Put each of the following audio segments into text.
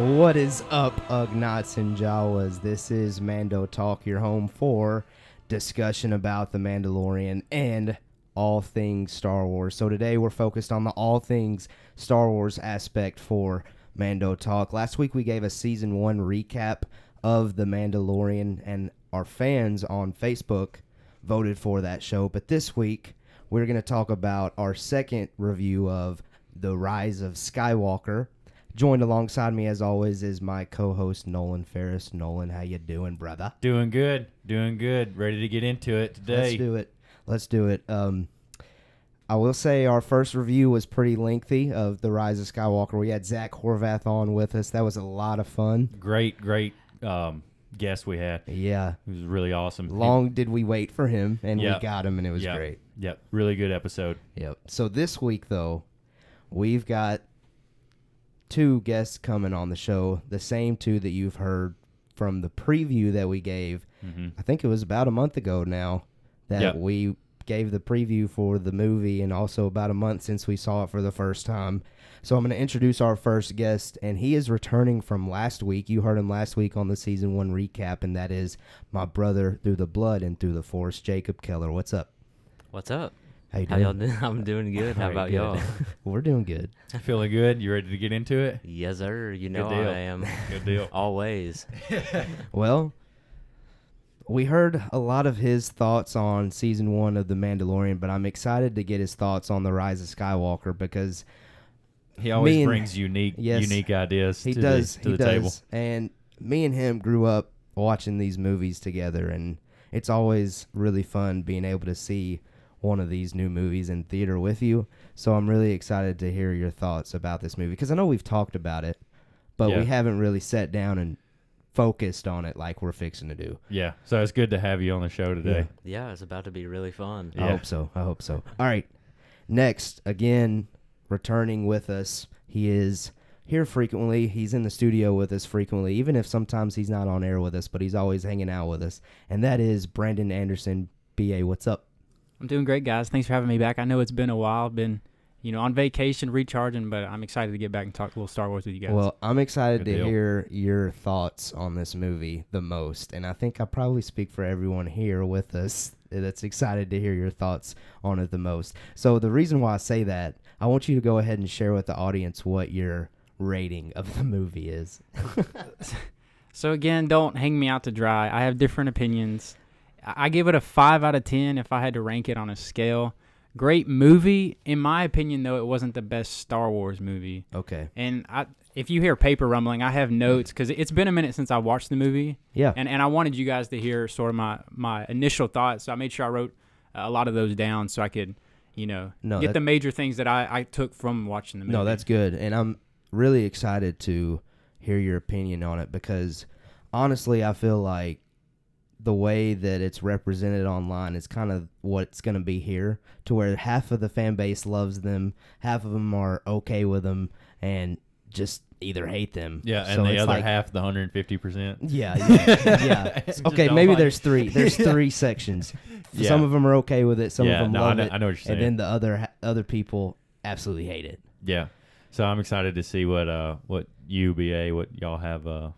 What is up, Ugnaughts and Jawas? This is Mando Talk, your home for discussion about The Mandalorian and all things Star Wars. So today we're focused on the all things Star Wars aspect for Mando Talk. Last week we gave a season one recap of The Mandalorian, and our fans on Facebook voted for that show. But this week we're going to talk about our second review of The Rise of Skywalker. Joined alongside me, as always, is my co-host Nolan Ferris. Nolan, how you doing, brother? Doing good, doing good. Ready to get into it today. Let's do it. Let's do it. Um, I will say our first review was pretty lengthy of the Rise of Skywalker. We had Zach Horvath on with us. That was a lot of fun. Great, great um, guest we had. Yeah. It was really awesome. Long did we wait for him, and Yep. we got him, and it was Yep. great. Yep, really good episode. Yep. So this week, though, we've got two guests coming on the show, the same two that you've heard from the preview that we gave. hmm I think it was about a month ago now that Yep. we gave the preview for the movie, and also about a month since we saw it for the first time. So I'm going to introduce our first guest, and he is returning from last week. You heard him last week on the season one recap, and that is my brother through the blood and through the force, Jacob Keller. What's up? What's up? How you How doing? y'all doing? I'm doing good. How All right, about good. y'all? We're doing good. Feeling good? You ready to get into it? yes, sir. You know deal. I am. Good deal. Always. Well, we heard a lot of his thoughts on season one of The Mandalorian, but I'm excited to get his thoughts on the Rise of Skywalker because He always Me and- brings unique, Yes. unique ideas he to does. the, to he the does. table. And me and him grew up watching these movies together, and it's always really fun being able to see one of these new movies in theater with you. So I'm really excited to hear your thoughts about this movie because I know we've talked about it, but Yeah. we haven't really sat down and focused on it like we're fixing to do. Yeah, so it's good to have you on the show today. Yeah, it's about to be really fun. I hope so. I hope so. All right. Next, again, returning with us. He is here frequently. He's in the studio with us frequently, even if sometimes he's not on air with us, but he's always hanging out with us. And that is Brandon Anderson. BA, what's up? I'm doing great, guys. Thanks for having me back. I know it's been a while. I've been, you know, on vacation, recharging, but I'm excited to get back and talk a little Star Wars with you guys. Well, I'm excited Good to deal. hear your thoughts on this movie the most. And I think I probably speak for everyone here with us that's excited to hear your thoughts on it the most. So, the reason why I say that, I want you to go ahead and share with the audience what your rating of the movie is. so again, don't hang me out to dry. I have different opinions. I give it a five out of ten if I had to rank it on a scale. Great movie, in my opinion. Though it wasn't the best Star Wars movie. Okay. And I, if you hear paper rumbling, I have notes because it's been a minute since I watched the movie. Yeah. and and I wanted you guys to hear sort of my my initial thoughts. So I made sure I wrote uh, a lot of those down so I could, you know, No, get that- the major things that I I took from watching the movie. No, that's good. And I'm really excited to hear your opinion on it because honestly, I feel like the way that it's represented online is kind of what's going to be here to where half of the fan base loves them, half of them are okay with them and just either hate them. Yeah, and So the other like- half, the 150%. Yeah, yeah, yeah. Okay, maybe there's it. three. There's three sections. Yeah. Some of them are okay with it. Some yeah, of them no, I love know, it, I know what you're saying. and then the other other people absolutely hate it. Yeah. So I'm excited to see what uh what UBA what y'all have uh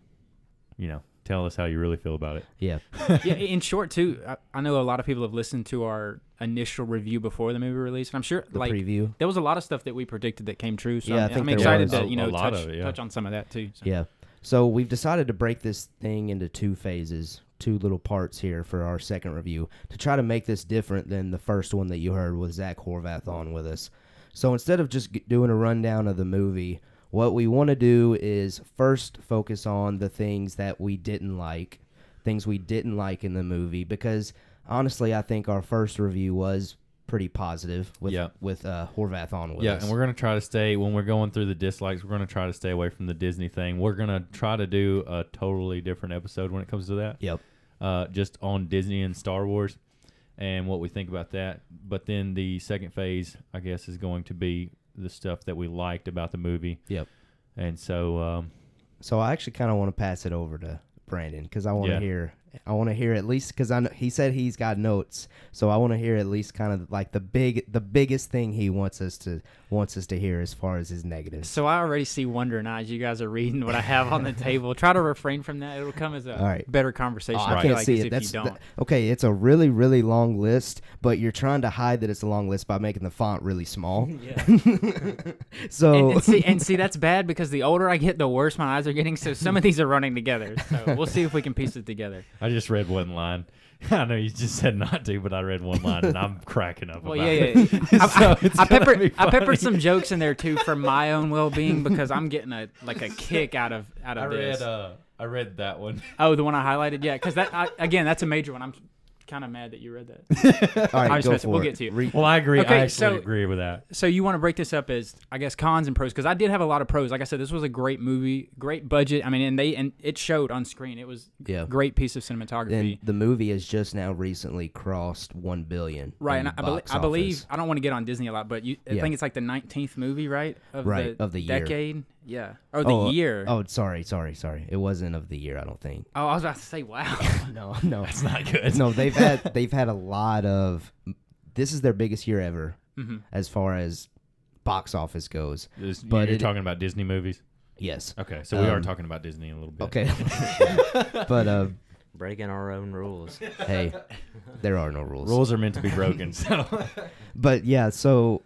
you know tell us how you really feel about it. Yeah. yeah, in short, too, I, I know a lot of people have listened to our initial review before the movie release, and I'm sure The like preview. there was a lot of stuff that we predicted that came true. So Yeah, I I'm, think I'm excited was. to you know a lot touch of it, yeah. touch on some of that too. So. Yeah. So we've decided to break this thing into two phases, two little parts here for our second review to try to make this different than the first one that you heard with Zach Horvath on with us. So instead of just doing a rundown of the movie, what we want to do is first focus on the things that we didn't like, things we didn't like in the movie, because honestly, I think our first review was pretty positive with Yeah. with uh, Horvath on with yeah, us. and we're gonna try to stay when we're going through the dislikes. We're gonna try to stay away from the Disney thing. We're gonna try to do a totally different episode when it comes to that. Yep. Uh, just on Disney and Star Wars, and what we think about that. But then the second phase, I guess, is going to be the stuff that we liked about the movie. Yep. And so, um, So I actually kind of want to pass it over to Brandon because I want to Yeah. hear. I want to hear at least because I know, he said he's got notes, so I want to hear at least kind of like the big, the biggest thing he wants us to wants us to hear as far as his negatives. So I already see wonder in eyes. You guys are reading what I have on the table. Try to refrain from that. It'll come as a All right. better conversation. Oh, I I can't like, see as it. if That's you don't. that- okay. It's a really, really long list, but you're trying to hide that it's a long list by making the font really small. yeah. so and, and see, and see, that's bad because the older I get, the worse my eyes are getting. So some of these are running together. So we'll see if we can piece it together. I just read one line. I know you just said not to, but I read one line and I'm cracking up. Well, about yeah, it. yeah. I, So I, it's I gonna peppered, I peppered some jokes in there too for my own well-being because I'm getting a like a kick out of out of I this. read. Uh, I read that one. oh, the one I highlighted, yeah, because that I, again, that's a major one. I'm kind of mad that you read that. all right, I'm just go messing- for we'll it. get to you. Re- Well, I agree. Okay, I actually so- agree with that. So you want to break this up as I guess cons and pros because I did have a lot of pros. Like I said, this was a great movie, great budget. I mean, and they and it showed on screen. It was yeah. a great piece of cinematography. And the movie has just now recently crossed one billion. Right, in and I, the I, belie- box I believe. I don't want to get on Disney a lot, but you, I Yeah. think it's like the nineteenth movie, right? Of Right, the, of the year. decade. Yeah, or the Oh, year. Oh. Oh, sorry, sorry, sorry. It wasn't of the year. I don't think. Oh, I was about to say, wow. No, no, That's not good. no. They've had they've had a lot of. This is their biggest year ever hmm as far as box office goes. Is- but you're it- talking about Disney movies. Yes. Okay, so we are Um, talking about Disney a little bit. Okay. but uh, Breaking our own rules. hey, there are no rules. Rules are meant to be broken. So But yeah, so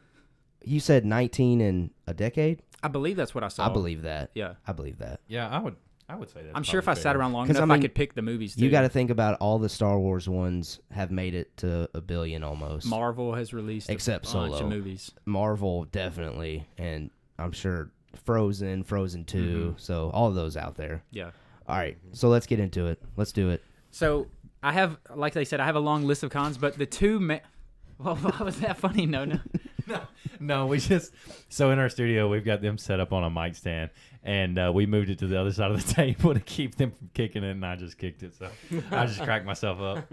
you said 19 in a decade. I believe that's what I saw. I believe that. Yeah, I believe that. yeah, I would. I would say that. I'm sure if I sat around long 'Cause, enough, I I, mean, could pick the movies. Too. You got to think about all the Star Wars ones have made it to a billion almost. Marvel has released Except a bunch Solo. of movies. Marvel definitely, and I'm sure Frozen, Frozen 2, Mm-hmm. so all of those out there. Yeah. All right, so let's get into it. Let's do it. So I have, like they said, I have a long list of cons, but the two. Ma- well, why was that funny? No, no. No, no, we just so in our studio we've got them set up on a mic stand, and uh, we moved it to the other side of the table to keep them from kicking it, and I just kicked it, so I just cracked myself up.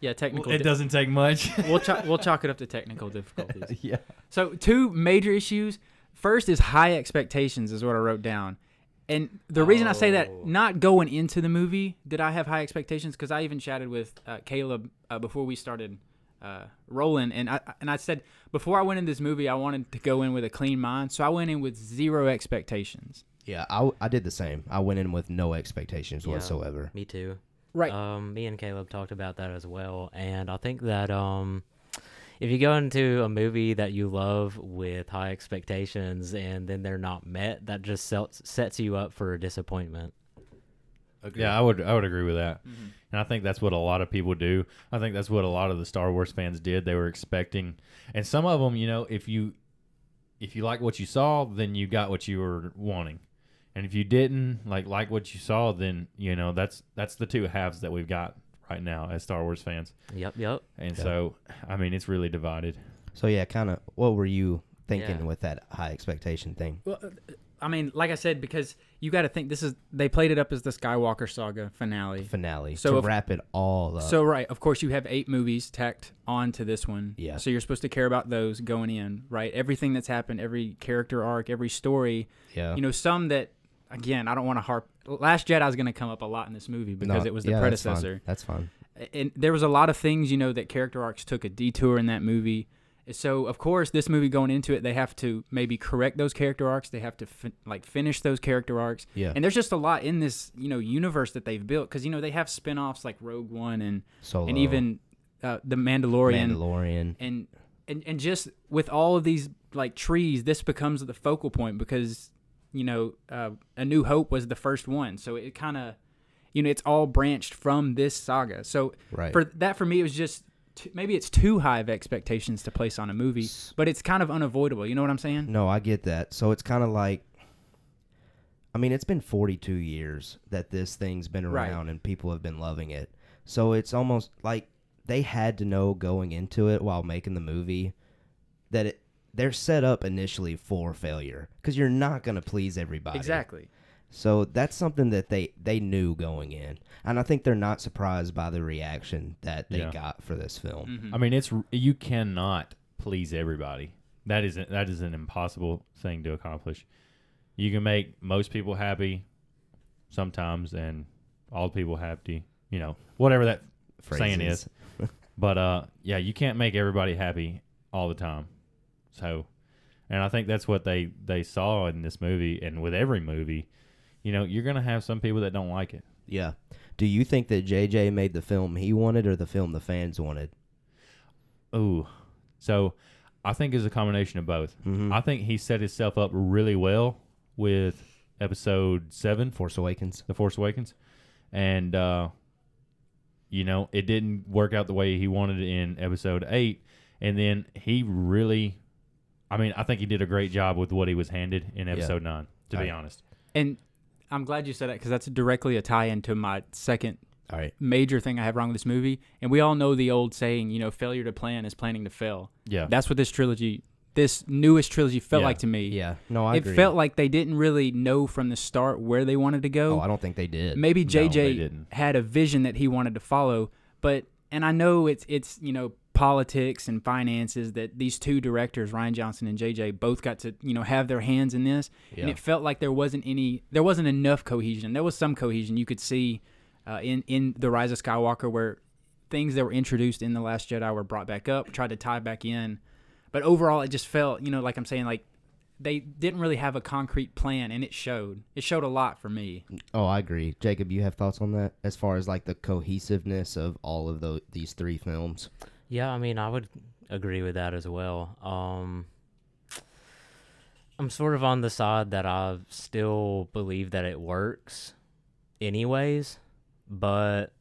Yeah, technical. It di- doesn't take much. we'll ch- we'll chalk it up to technical difficulties. yeah. So two major issues. First is high expectations, is what I wrote down. And the reason I say Oh. that, not going into the movie, did I have high expectations? Because I even chatted with uh, Caleb uh, before we started uh, rolling, and I and I said before I went in this movie, I wanted to go in with a clean mind, so I went in with zero expectations. Yeah, I, I did the same. I went in with no expectations Yeah. whatsoever. Me too. Right. Um, me and Caleb talked about that as well, and I think that um, if you go into a movie that you love with high expectations and then they're not met, that just sets sets you up for disappointment. Yeah, I would I would agree with that. And I think that's what a lot of people do. I think that's what a lot of the Star Wars fans did. They were expecting and some of them, you know, if you if you like what you saw, then you got what you were wanting. And if you didn't like like what you saw, then, you know, that's that's the two halves that we've got right now as Star Wars fans. Yep, yep. And Yeah. so, I mean, it's really divided. So yeah, kind of. What were you thinking Yeah. with that high expectation thing? Well, uh, I mean, like I said, because you got to think this is they played it up as the Skywalker saga finale. Finale So to if- wrap it all up. So right, of course you have eight movies tacked on to this one. Yeah. So you're supposed to care about those going in, right? Everything that's happened, every character arc, every story. yeah, You know, some that again, I don't want to harp. Last Jedi is going to come up a lot in this movie because No, it was the yeah, that's fine. predecessor. That's fine. And there was a lot of things, you know, that character arcs took a detour in that movie. So of course, this movie going into it, they have to maybe correct those character arcs. They have to fin- like finish those character arcs. Yeah. And there's just a lot in this, you know, universe that they've built because you know they have spin-offs like Rogue One and Solo and even uh, the Mandalorian, Mandalorian. and and and just with all of these like trees, this becomes the focal point because you know uh, A New Hope was the first one, so it kind of you know it's all branched from this saga. So Right. for that, for me, it was just t- maybe it's too high of expectations to place on a movie, but it's kind of unavoidable. You know what I'm saying? No, I get that. So it's kind of like, I mean, it's been 42 years that this thing's been Right. around and people have been loving it. So it's almost like they had to know going into it while making the movie that it, they're set up initially for failure because you're not going to please everybody. Exactly. So that's something that they they knew going in, and I think they're not surprised by the reaction that they Yeah. got for this film. Mhm. I mean, it's you cannot please everybody. That is that is an impossible thing to accomplish. You can make most people happy sometimes, and all people happy. You know, whatever that saying Phrases. is. But uh, yeah, you can't make everybody happy all the time. So, And I think that's what they they saw in this movie and with every movie. You know, you're going to have some people that don't like it. Yeah. Do you think that JJ made the film he wanted or the film the fans wanted? Ooh. So, I think it's a combination of both. Mhm. I think he set himself up really well with episode 7 Force Awakens. The Force Awakens, and uh, you know it didn't work out the way he wanted it in Episode Eight, and then he really, I mean, I think he did a great job with what he was handed in Episode Nine. To be Right. honest, And I'm glad you said that because that's directly a tie-in to my second All right. major thing I have wrong with this movie. And we all know the old saying, you know, failure to plan is planning to fail. yeah, That's what this trilogy, this newest trilogy, felt Yeah. like to me. Yeah. No, I it agree. felt like they didn't really know from the start where they wanted to go. Oh, I don't think they did. Maybe JJ didn't. had a vision that he wanted to follow, but and I know it's it's you know politics and finances that these two directors Rian Johnson and JJ both got to you know have their hands in this, Yeah. and it felt like there wasn't any there wasn't enough cohesion. There was some cohesion you could see uh, in in the Rise of Skywalker where things that were introduced in the Last Jedi were brought back up, tried to tie back in, but overall it just felt you know like I'm saying like they didn't really have a concrete plan and it showed it showed a lot for me Oh, I agree. Jacob, you have thoughts on that as far as like the cohesiveness of all of the, these three films? Yeah, I mean, I would agree with that as well. Um, I'm sort of on the side that I still believe that it works, anyways. But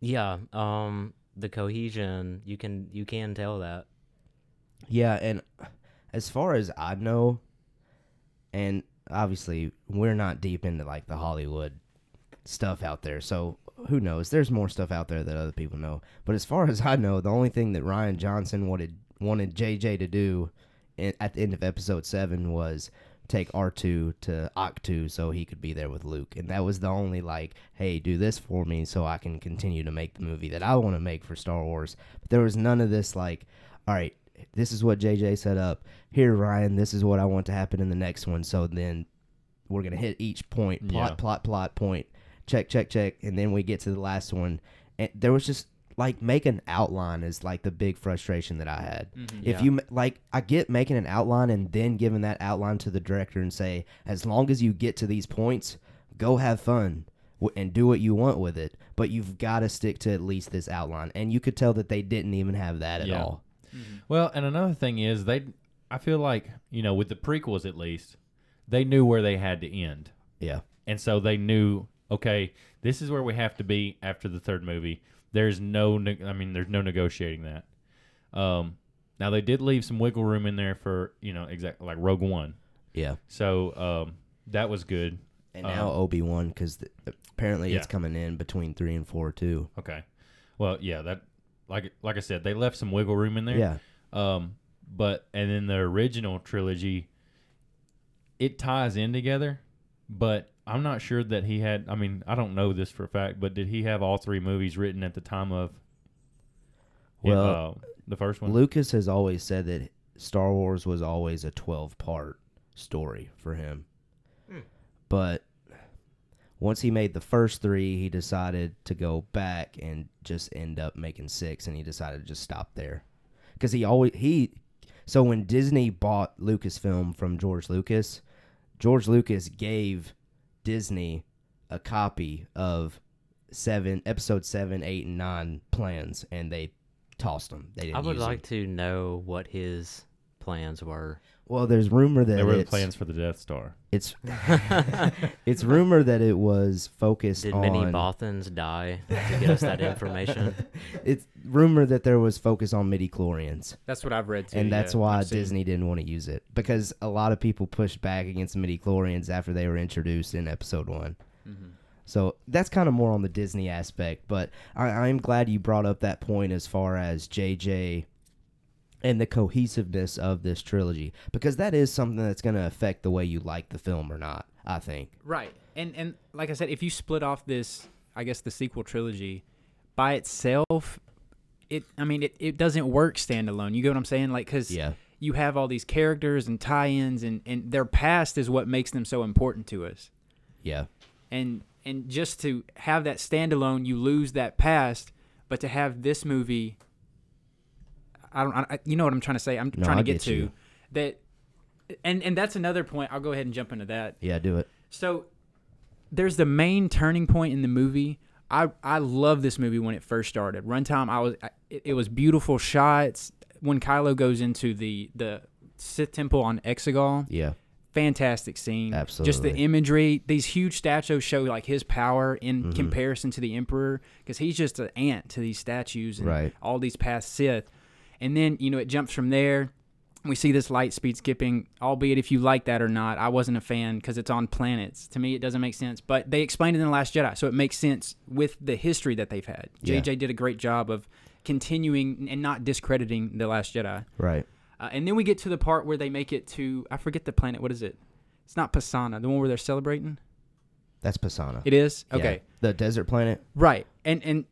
yeah, um, the cohesion you can you can tell that. Yeah, and as far as I know, and obviously we're not deep into like the Hollywood stuff out there, so who knows? There's more stuff out there that other people know. But as far as I know, the only thing that Rian Johnson wanted wanted JJ to do in, at the end of episode seven was take R2 to Ahch-To so he could be there with Luke. And that was the only like, hey, do this for me so I can continue to make the movie that I want to make for Star Wars. But there was none of this like, all right, this is what JJ set up. Here, Rian, this is what I want to happen in the next one. So then we're gonna hit each point, plot, Yeah. plot, plot, point, check, check, check, and then we get to the last one. And there was just like make an outline is like the big frustration that I had. Mm-hmm. If Yeah. you like, I get making an outline and then giving that outline to the director and say, as long as you get to these points, go have fun and do what you want with it. But you've got to stick to at least this outline. And you could tell that they didn't even have that at Yeah. all. Mm-hmm. Well, and another thing is they, I feel like you know with the prequels at least, they knew where they had to end, Yeah. and so they knew okay, this is where we have to be after the third movie. There's no, neg- I mean, there's no negotiating that. Um, now they did leave some wiggle room in there for you know exactly like Rogue One, Yeah. so um, that was good. And now Obi Wan, because apparently it's coming in between three and four too. Okay, well, yeah, that like like I said, they left some wiggle room in there. Yeah. Um, but and then the original trilogy, it ties in together, but I'm not sure that he had. I mean, I don't know this for a fact, but did he have all three movies written at the time of? Well, uh, the first one. Lucas has always said that Star Wars was always a 12 part story for him. But once he made the first three, he decided to go back and just end up making six, and he decided to just stop there. Because he always, he, so when Disney bought Lucasfilm from George Lucas, George Lucas gave Disney a copy of seven, episode seven, eight, and nine plans, and they tossed them. They didn't I would like to know what his plans were. Well, there's rumor that They were the it's, plans for the Death Star. It's it's rumor that it was focused on Did on. many Bothans die to get us that information? it's rumor that there was focus on midi chlorians, That's what I've read too. and that's yeah, why I've seen. Disney didn't want to use it because a lot of people pushed back against midi chlorians after they were introduced in Episode One. Mm-hmm. So that's kind of more on the Disney aspect, but I, I'm glad you brought up that point as far as JJ and the cohesiveness of this trilogy because that is something that's going to affect the way you like the film or not. I think. Right. And and like I said, if you split off this, I guess the sequel trilogy by itself, it I mean it, it doesn't work standalone. You get what I'm saying? Like cuz Yeah. you have all these characters and tie-ins and and their past is what makes them so important to us. Yeah. And and just to have that standalone, you lose that past, but to have this movie I don't I, you know what I'm trying to say? I'm No, trying to get, get to you. that and and that's another point. I'll go ahead and jump into that. Yeah, do it. So there's the main turning point in the movie. I I love this movie when it first started. Runtime, I was it, it was beautiful shots when Kylo goes into the the Sith temple on Exegol. Yeah. Fantastic scene. Absolutely. Just the imagery. These huge statues show like his power in Mhm. comparison to the Emperor because he's just an ant to these statues and Right. all these past Sith. And then you know it jumps from there. We see this light speed skipping, albeit if you like that or not. I wasn't a fan because it's on planets. To me, it doesn't make sense. But they explained it in the Last Jedi, so it makes sense with the history that they've had. Yeah. JJ did a great job of continuing and not discrediting the Last Jedi. Right. Uh, and then we get to the part where they make it to I forget the planet. What is it? It's not Pasaana, the one where they're celebrating. That's Pasaana. It is Yeah. okay, The desert planet. right? And and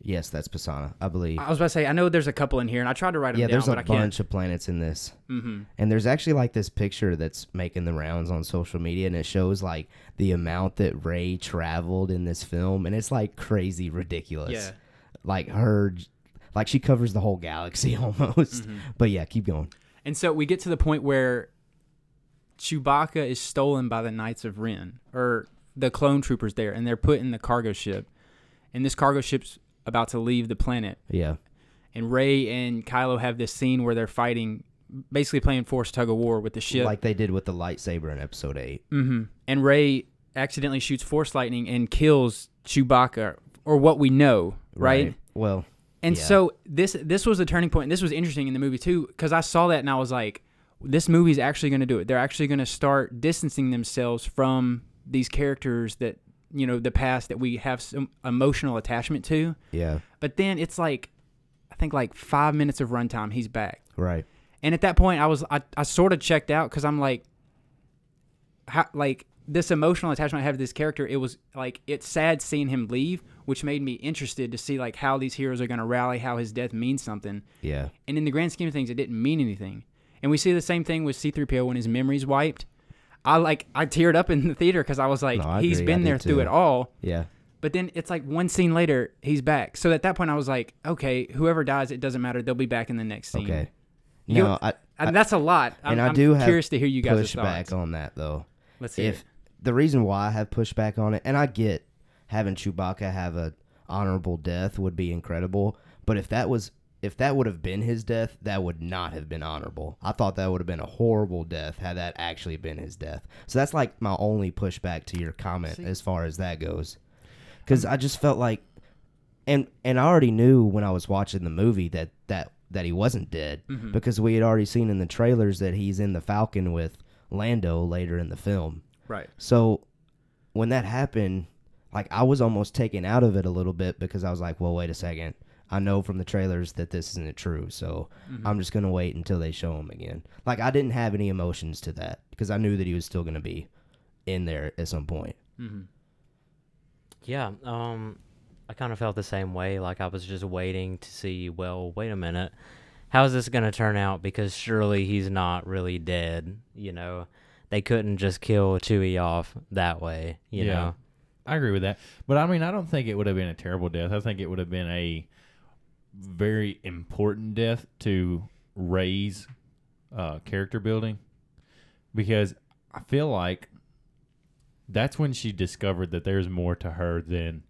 Yes, that's Pasaana. I believe. I was about to say I know there's a couple in here, and I tried to write them yeah, down, there's but a I can't. bunch of planets in this. Mm-hmm. And there's actually like this picture that's making the rounds on social media, and it shows like the amount that Rey traveled in this film, and it's like crazy ridiculous. Yeah. Like her, like she covers the whole galaxy almost. Mm-hmm. But yeah, keep going. And so we get to the point where Chewbacca is stolen by the Knights of Ren, or the clone troopers there, and they're put in the cargo ship. And this cargo ship's about to leave the planet. Yeah. And Rey and Kylo have this scene where they're fighting, basically playing force tug of war with the ship. Like they did with the lightsaber in Episode Eight. hmm And Rey accidentally shoots force lightning and kills Chewbacca, or what we know, right? Well, And Yeah. so this this was a turning point. And this was interesting in the movie too, because I saw that and I was like, this movie's actually going to do it. They're actually going to start distancing themselves from these characters that you know the past that we have some emotional attachment to. yeah. But then it's like, I think like five minutes of runtime, he's back. Right. And at that point, I was I, I sort of checked out because I'm like, how, like this emotional attachment I have to this character. It was like it's sad seeing him leave, which made me interested to see like how these heroes are going to rally, how his death means something. Yeah. And in the grand scheme of things, it didn't mean anything. And we see the same thing with C-3PO when his memory's wiped. I like I teared up in the theater because I was like, No, I he's agree. Been did there through too. it all. Yeah. But then it's like one scene later, he's back. So at that point, I was like, okay, whoever dies, it doesn't matter. They'll be back in the next scene. Okay. You- No, I, And I that's a lot. I'm, and I I'm do have curious to hear you guys' push back on that though. Let's see. if it. the reason why I have pushback on it, and I get having Chewbacca have a honorable death would be incredible, but if that was if that would have been his death, that would not have been honorable. I thought that would have been a horrible death had that actually been his death. So that's like my only pushback to your comment as far as that goes, because I just felt like, and and I already knew when I was watching the movie that that that he wasn't dead Mm-hmm. because we had already seen in the trailers that he's in the Falcon with Lando later in the film. Right. So when that happened, like I was almost taken out of it a little bit because I was like, well, wait a second. I know from the trailers that this isn't true, so I'm just gonna wait until they show him again. Like I didn't have any emotions to that because I knew that he was still gonna be in there at some point. Yeah, um, I kind of felt the same way. Like I was just waiting to see. Well, wait a minute, how is this gonna turn out? Because surely he's not really dead. You know, they couldn't just kill Chewie off that way. You Yeah. know, I agree with that. But I mean, I don't think it would have been a terrible death. I think it would have been a very important death to Rey's uh, character building because I feel like that's when she discovered that there's more to her than.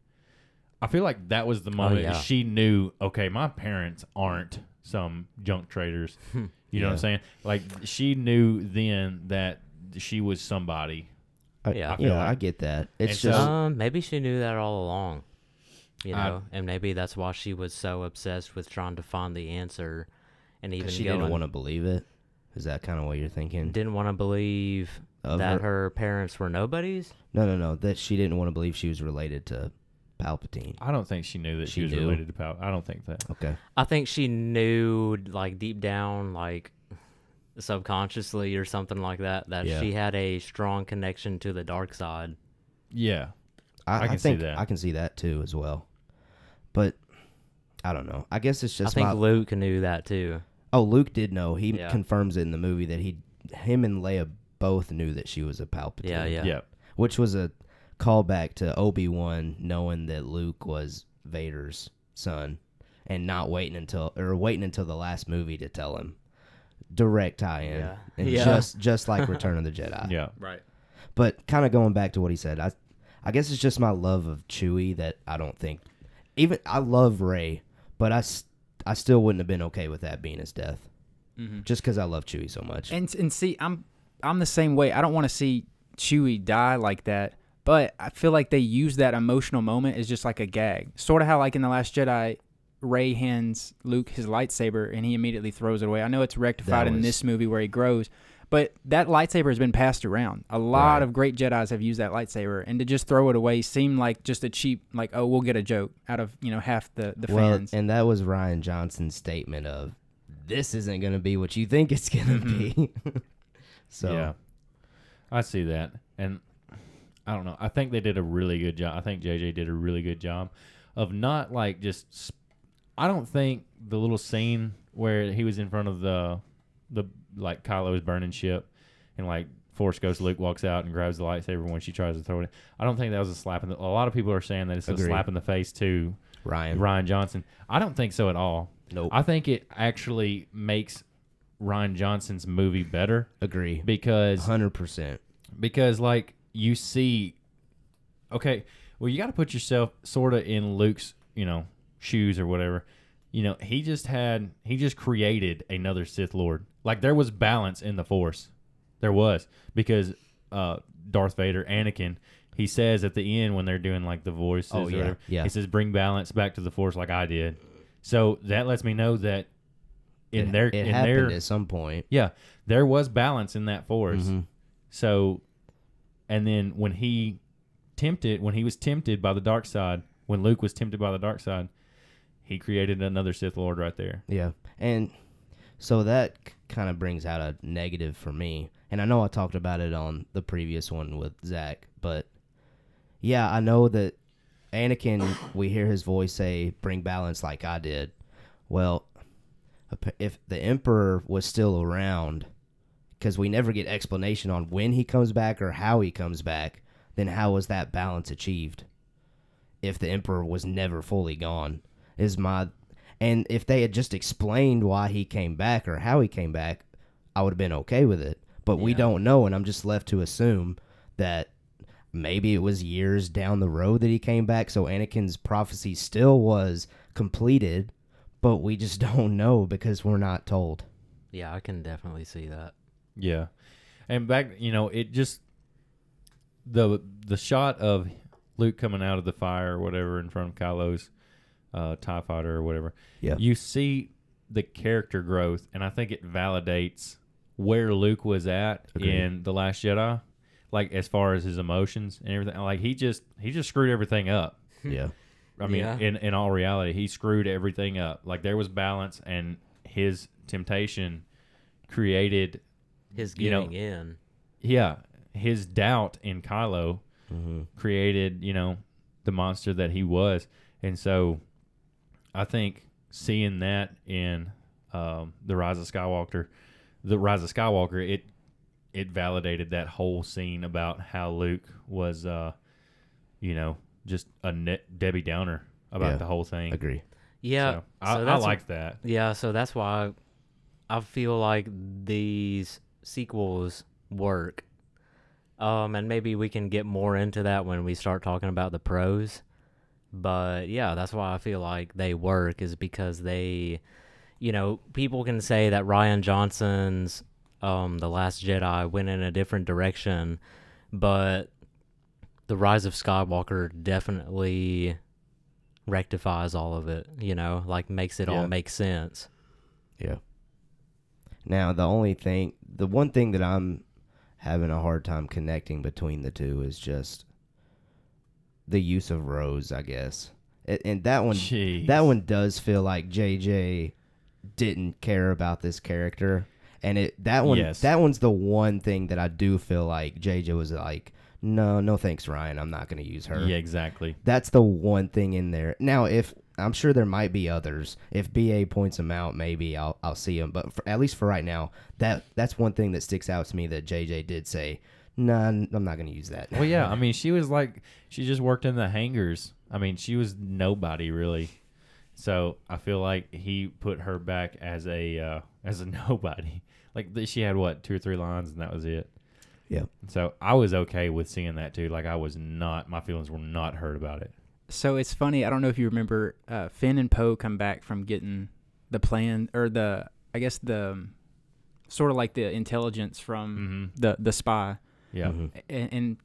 I feel like that was the moment yeah. she knew. Okay, my parents aren't some junk traders. you know what I'm saying? Like she knew then that she was somebody. I, Yeah. I yeah, like- I get that. It's And so- just um, maybe she knew that all along. You I- know, and maybe that's why she was so obsessed with trying to find the answer, and even 'cause she going, didn't want to believe it. Is that kind of what you're thinking? didn't want to believe Of that her- her parents were nobodies. No, no, no. That she didn't want to believe she was related to Palpatine. I don't think she knew that she, She was knew. related to Pal. I don't think that. Okay. I think she knew, like deep down, like subconsciously or something like that, that Yeah. she had a strong connection to the dark side. Yeah. I, I I can see think that. I can see that too as well. But I don't know. I guess it's just I think my, Luke knew that too. Oh, Luke did know. He Yeah. confirms it in the movie that he, him and Leia both knew that she was a Palpatine. Yeah, yeah. Yeah. Which was a callback to Obi Wan knowing that Luke was Vader's son, and not waiting until or waiting until the last movie to tell him direct tie-in, Yeah. and Yeah. just just like Return of the Jedi. Yeah. Right. But kind of going back to what he said, I I guess it's just my love of Chewie that I don't think even I love Rey, but I, I still wouldn't have been okay with that being his death. Mhm. Just because I love Chewie so much. And and see, I'm I'm the same way. I don't want to see Chewie die like that, but I feel like they use that emotional moment as just like a gag. Sort of how like in the Last Jedi, Rey hands Luke his lightsaber and he immediately throws it away. I know it's rectified That in this movie where he grows, but that lightsaber has been passed around. A lot Right. of great Jedi's have used that lightsaber, and to just throw it away seemed like just a cheap like oh we'll get a joke out of you know half the the well, fans. and that was Rian Johnson's statement of this isn't going to be what you think it's going to mm-hmm. be. so Yeah. I see that. And I don't know. I think they did a really good job. I think JJ did a really good job of not like just sp- I don't think the little scene where he was in front of the the like Kylo's burning ship and like Force Ghost Luke walks out and grabs the lightsaber when she tries to throw it. I don't think that was a slap in the A lot of people are saying that it's Agreed. a slap in the face to Rian, Rian Johnson. I don't think so at all. nope, I think it actually makes Rian Johnson's movie better agree, because hundred percent. because like you see okay well you got to put yourself sort of in luke's you know shoes or whatever you know he just had he just created another sith lord like there was balance in the force there was because uh darth vader anakin he says at the end when they're doing like the voices Oh, yeah, whatever, yeah. he says bring balance back to the force like i did so that lets me know that in it, their it in happened their at some point. yeah there was balance in that force Mhm. so, and then when he tempted, when he was tempted by the dark side, when Luke was tempted by the dark side, he created another Sith Lord right there. Yeah, and so that kind of brings out a negative for me. And I know I talked about it on the previous one with Zach, but yeah, I know that Anakin. we hear his voice say, "Bring balance," like I did. Well, if the Emperor was still around, because we never get explanation on when he comes back or how he comes back, then how was that balance achieved? If the Emperor was never fully gone, is my and if they had just explained why he came back or how he came back, I would have been okay with it. But we don't know, and I'm just left to assume that maybe it was years down the road that he came back, so Anakin's prophecy still was completed, but we just don't know because we're not told. Yeah, I can definitely see that. Yeah, and back, you know, it just the the shot of Luke coming out of the fire or whatever in front of Kylo's uh, Tie Fighter or whatever. Yeah. you see the character growth, and I think it validates where Luke was at Agreed. in the Last Jedi, like as far as his emotions and everything. Like he just he just screwed everything up. Yeah. I mean, Yeah. in in all reality, he screwed everything up. Like there was balance, and his temptation created, His You know- giving in. yeah, his doubt in Kylo hmm created, you know, the monster that he was, and so I think seeing that in um, the Rise of Skywalker, the Rise of Skywalker, it it validated that whole scene about how Luke was, uh, you know, just a net Debbie Downer about Yeah. the whole thing. Agree. Yeah, So I, so I that's liked that. Yeah, so that's why I feel like these sequels work. Um, and maybe we can get more into that when we start talking about the pros. But yeah, that's why I feel like they work is because they, you know, people can say that Rian Johnson's um, The Last Jedi went in a different direction, but The Rise of Skywalker definitely rectifies all of it, you know, like makes it Yeah. all make sense. Yeah. Now, the only thing, the one thing that I'm having a hard time connecting between the two is just the use of Rose, I guess. And, and that one, Jeez. that one does feel like JJ didn't care about this character, and it that one, Yes. that one's the one thing that I do feel like JJ was like, no, no, thanks, Rian, I'm not going to use her. Yeah, exactly. That's the one thing in there. Now, if I'm sure there might be others, if BA points them out, maybe I'll I'll see them. But for, at least for right now, that that's one thing that sticks out to me that JJ did say. Nah, I'm not going to use that. Well, yeah. I mean, she was like, she just worked in the hangars. I mean, she was nobody really. So I feel like he put her back as a uh, as a nobody. like th- she had what two or three lines and that was it. Yeah. So I was okay with seeing that too. Like I was not, my feelings were not hurt about it. So it's funny. I don't know if you remember, uh, Finn and Poe come back from getting the plan or the, I guess the, um, sort of like the intelligence from Mm-hmm. the the spy, Yeah. Mhm. and, and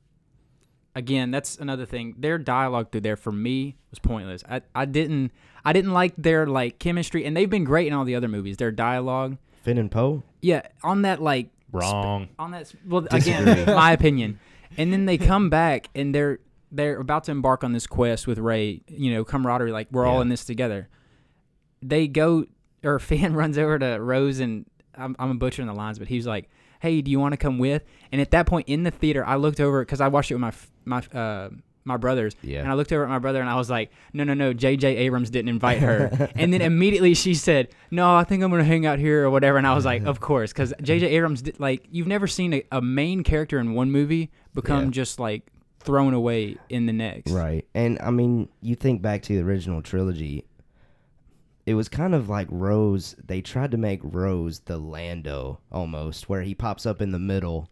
again, that's another thing. Their dialogue through there for me was pointless. I, I didn't I didn't like their like chemistry, and they've been great in all the other movies. Their dialogue, Finn and Poe. yeah, on that like Wrong. on that s- well Disagree. again my opinion and then they come back and they're they're about to embark on this quest with rey you know camaraderie like we're all in this together they go or finn runs over to rose and i'm, I'm butchering the lines but he's like hey do you want to come with and at that point in the theater i looked over because i watched it with my my uh my brothers Yeah. and I looked over at my brother and I was like, no, no, no, J.J. Abrams didn't invite her. and then immediately she said, no, I think I'm going to hang out here or whatever. And I was like, of course, because J.J. Abrams, did, like, you've never seen a, a main character in one movie become Yeah. just like thrown away in the next. Right. And I mean, you think back to the original trilogy, it was kind of like Rose. They tried to make Rose the Lando almost, where he pops up in the middle.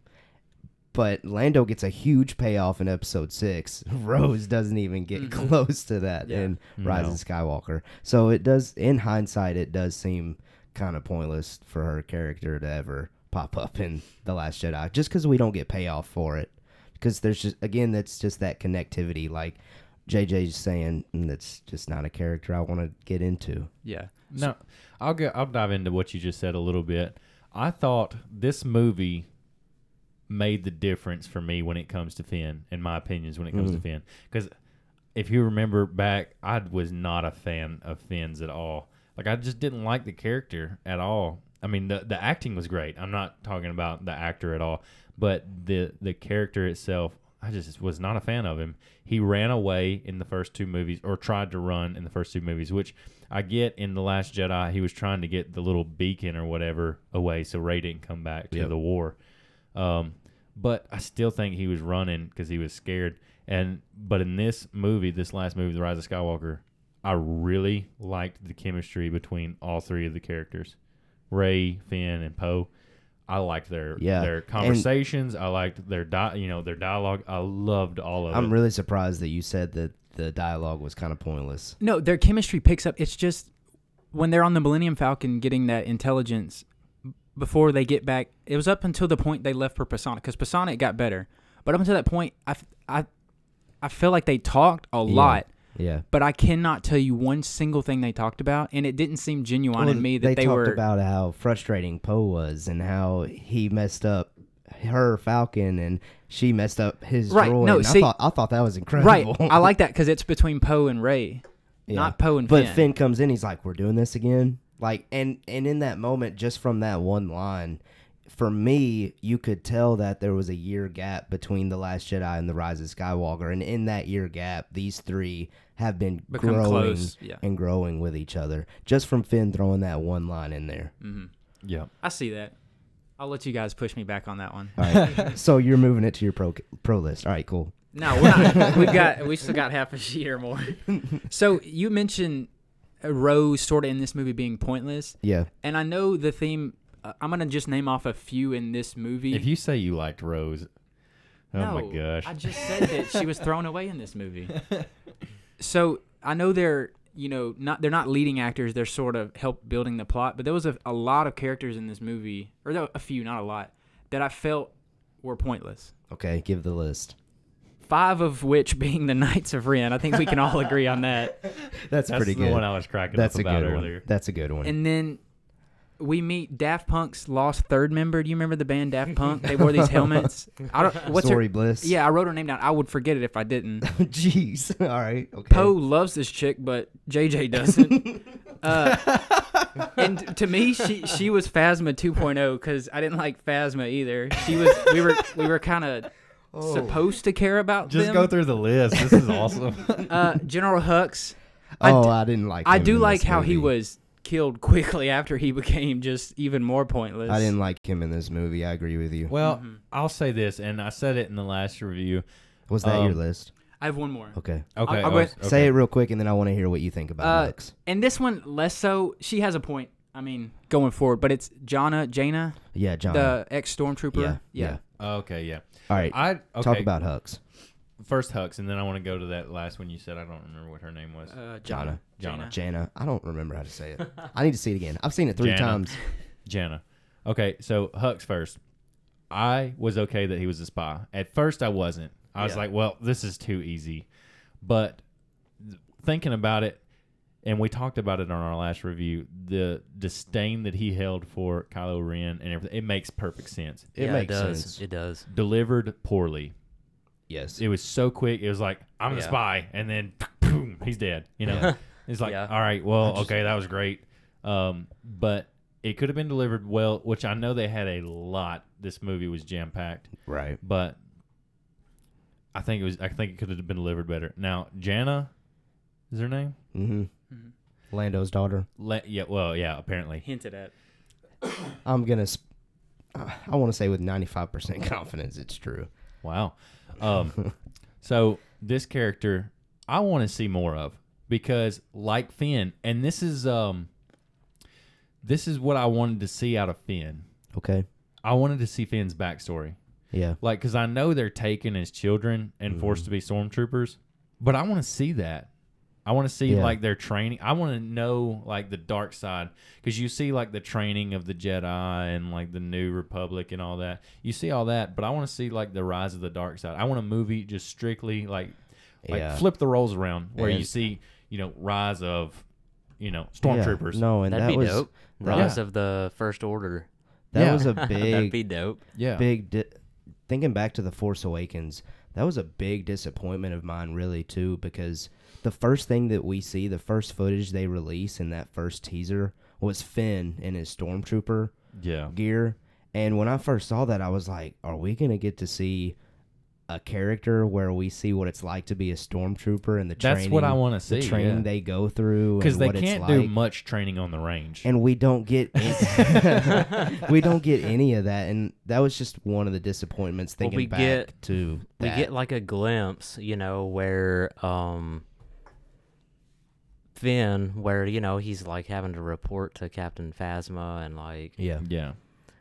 But Lando gets a huge payoff in episode six. Rose doesn't even get Mhm. close to that Yeah. in Rise No. of Skywalker. So it does, in hindsight, it does seem kind of pointless for her character to ever pop up in The Last Jedi, just because we don't get payoff for it. Because there's just, again, that's just that connectivity. Like JJ's saying, "Mm, that's just not a character I want to get into. Yeah. No, I'll go. I'll dive into what you just said a little bit. I thought this movie made the difference for me when it comes to Finn, in my opinions, when it comes to Mhm. Finn. Because if you remember back, I was not a fan of Finn's at all. Like I just didn't like the character at all. I mean, the the acting was great. I'm not talking about the actor at all, but the the character itself, I just was not a fan of him. He ran away in the first two movies, or tried to run in the first two movies, which I get in the Last Jedi. He was trying to get the little beacon or whatever away, so Rey didn't come back to Yep. the war. Um, but I still think he was running because he was scared. And but in this movie, this last movie, The Rise of Skywalker, I really liked the chemistry between all three of the characters, Rey, Finn, and Poe. I liked their Yeah, their and- conversations. I liked their di- you know their dialogue. I loved all of I'm it. really surprised that you said that the dialogue was kind of pointless. No, their chemistry picks up. It's just when they're on the Millennium Falcon getting that intelligence before they get back. It was up until the point they left for Pasaana because Pasaana got better, but up until that point, I I I feel like they talked a Yeah. lot, Yeah. but I cannot tell you one single thing they talked about, and it didn't seem genuine Well, in me that they, they, talked were. about how frustrating Poe was and how he messed up her Falcon and she messed up his Right, droid. no, see- I thought I thought that was incredible. right, I like that because it's between Poe and Rey, Yeah. not Poe and But Finn. Finn comes in, he's like, "We're doing this again." Like, and and in that moment, just from that one line, for me, you could tell that there was a year gap between the Last Jedi and the Rise of Skywalker, and in that year gap, these three have been Become growing close, yeah. and growing with each other, just from Finn throwing that one line in there. Mm-hmm. yeah. I see that. I'll let you guys push me back on that one. All right, so you're moving it to your pro pro list. All right, cool. No, we're not. We've got we still got half a sheet or more. So you mentioned Rose sort of in this movie being pointless, Yeah, and I know the theme. Uh, I'm gonna just name off a few in this movie. If you say you liked Rose, oh no, my gosh, I just said that she was thrown away in this movie. So I know they're you know not they're not leading actors. They're sort of help building the plot, but there was a, a lot of characters in this movie, or there a few, not a lot, that I felt were pointless. okay, give the list. Five of which being the Knights of Ren. I think we can all agree on that. That's, that's pretty the good. one I was cracking That's up a about good earlier. one. That's a good one. And then we meet Daft Punk's lost third member. Do you remember the band Daft Punk? They wore these helmets. I don't. What's Zorii her? Bliss. Yeah, I wrote her name down. I would forget it if I didn't. Jeez. All right. Okay. Poe loves this chick, but JJ doesn't. uh, and to me, she she was Phasma 2.0 because I didn't like Phasma either. She was. We were we were kind of Oh. supposed to care about Just them. go through the list. This is awesome. Uh, General Hux. I Oh, d- I didn't like. I do like how he was killed quickly after he became just even more pointless. I didn't like him in this movie. I agree with you. well, Mhm. I'll say this, and I said it in the last review. Was that your um, list? I have one more. Okay. Okay, I'll oh, go- okay. Say it real quick, and then I want to hear what you think about Uh, Hux. And this one less so. She has a point. I mean, going forward, but it's Jannah, Jannah. Yeah, Jannah, the ex stormtrooper. yeah, yeah. Okay, yeah. All right, I okay. talk about Hux. First Hux, and then I want to go to that last one you said. I don't remember what her name was. Uh, Jannah. Jannah. Jannah. I don't remember how to say it. I need to see it again. I've seen it three Jannah. times. Jannah. Okay, so Hux first. I was okay that he was a spy. At first, I wasn't. I was Yeah. like, well, this is too easy. But thinking about it, and we talked about it on our last review, the disdain that he held for Kylo Ren and everything, it makes perfect sense. It yeah, makes it does. sense. It does. Delivered poorly. Yes. It was so quick. It was like, I'm the Yeah. spy. And then, boom, he's dead. You know? Yeah. It's like, Yeah. all right, well, just- okay, that was great. Um, but it could have been delivered well, which I know they had a lot. This movie was jam packed, right. but I think it was. I think it could have been delivered better. Now, Jannah is her name. Mm-hmm. Mhm. Lando's daughter. Le- yeah, well, yeah, apparently. Hinted at. I'm gonna. Sp- I want to say with 95% confidence it's true. Wow. Um, so this character, I want to see more of because, like Finn, and this is um, this is what I wanted to see out of Finn. Okay. I wanted to see Finn's backstory, Yeah. like because I know they're taken as children and forced to be stormtroopers, but I want to see that. I want to see Yeah. like their training. I want to know like the dark side because you see like the training of the Jedi and like the New Republic and all that. You see all that, but I want to see like the rise of the dark side. I want a movie just strictly like like Yeah. flip the roles around where you see you know rise of you know Yeah. stormtroopers. No, and That'd that be was dope. that- Rise of the First Order. that Yeah. was a That'd big be dope. Yeah, big di- thinking back to the force awakens that was a big disappointment of mine really too because the first thing that we see the first footage they release in that first teaser was finn in his stormtrooper yeah. gear and when i first saw that i was like are we gonna get to see a character where we see what it's like to be a stormtrooper and the That's training what I want to see. the training yeah. they go through because they what can't do like. much training on the range. and we don't get any, we don't get any of that and that was just one of the disappointments Well, thinking we back get- to We get like a glimpse, you know, where um Finn, where you know he's like having to report to Captain Phasma, and like yeah yeah,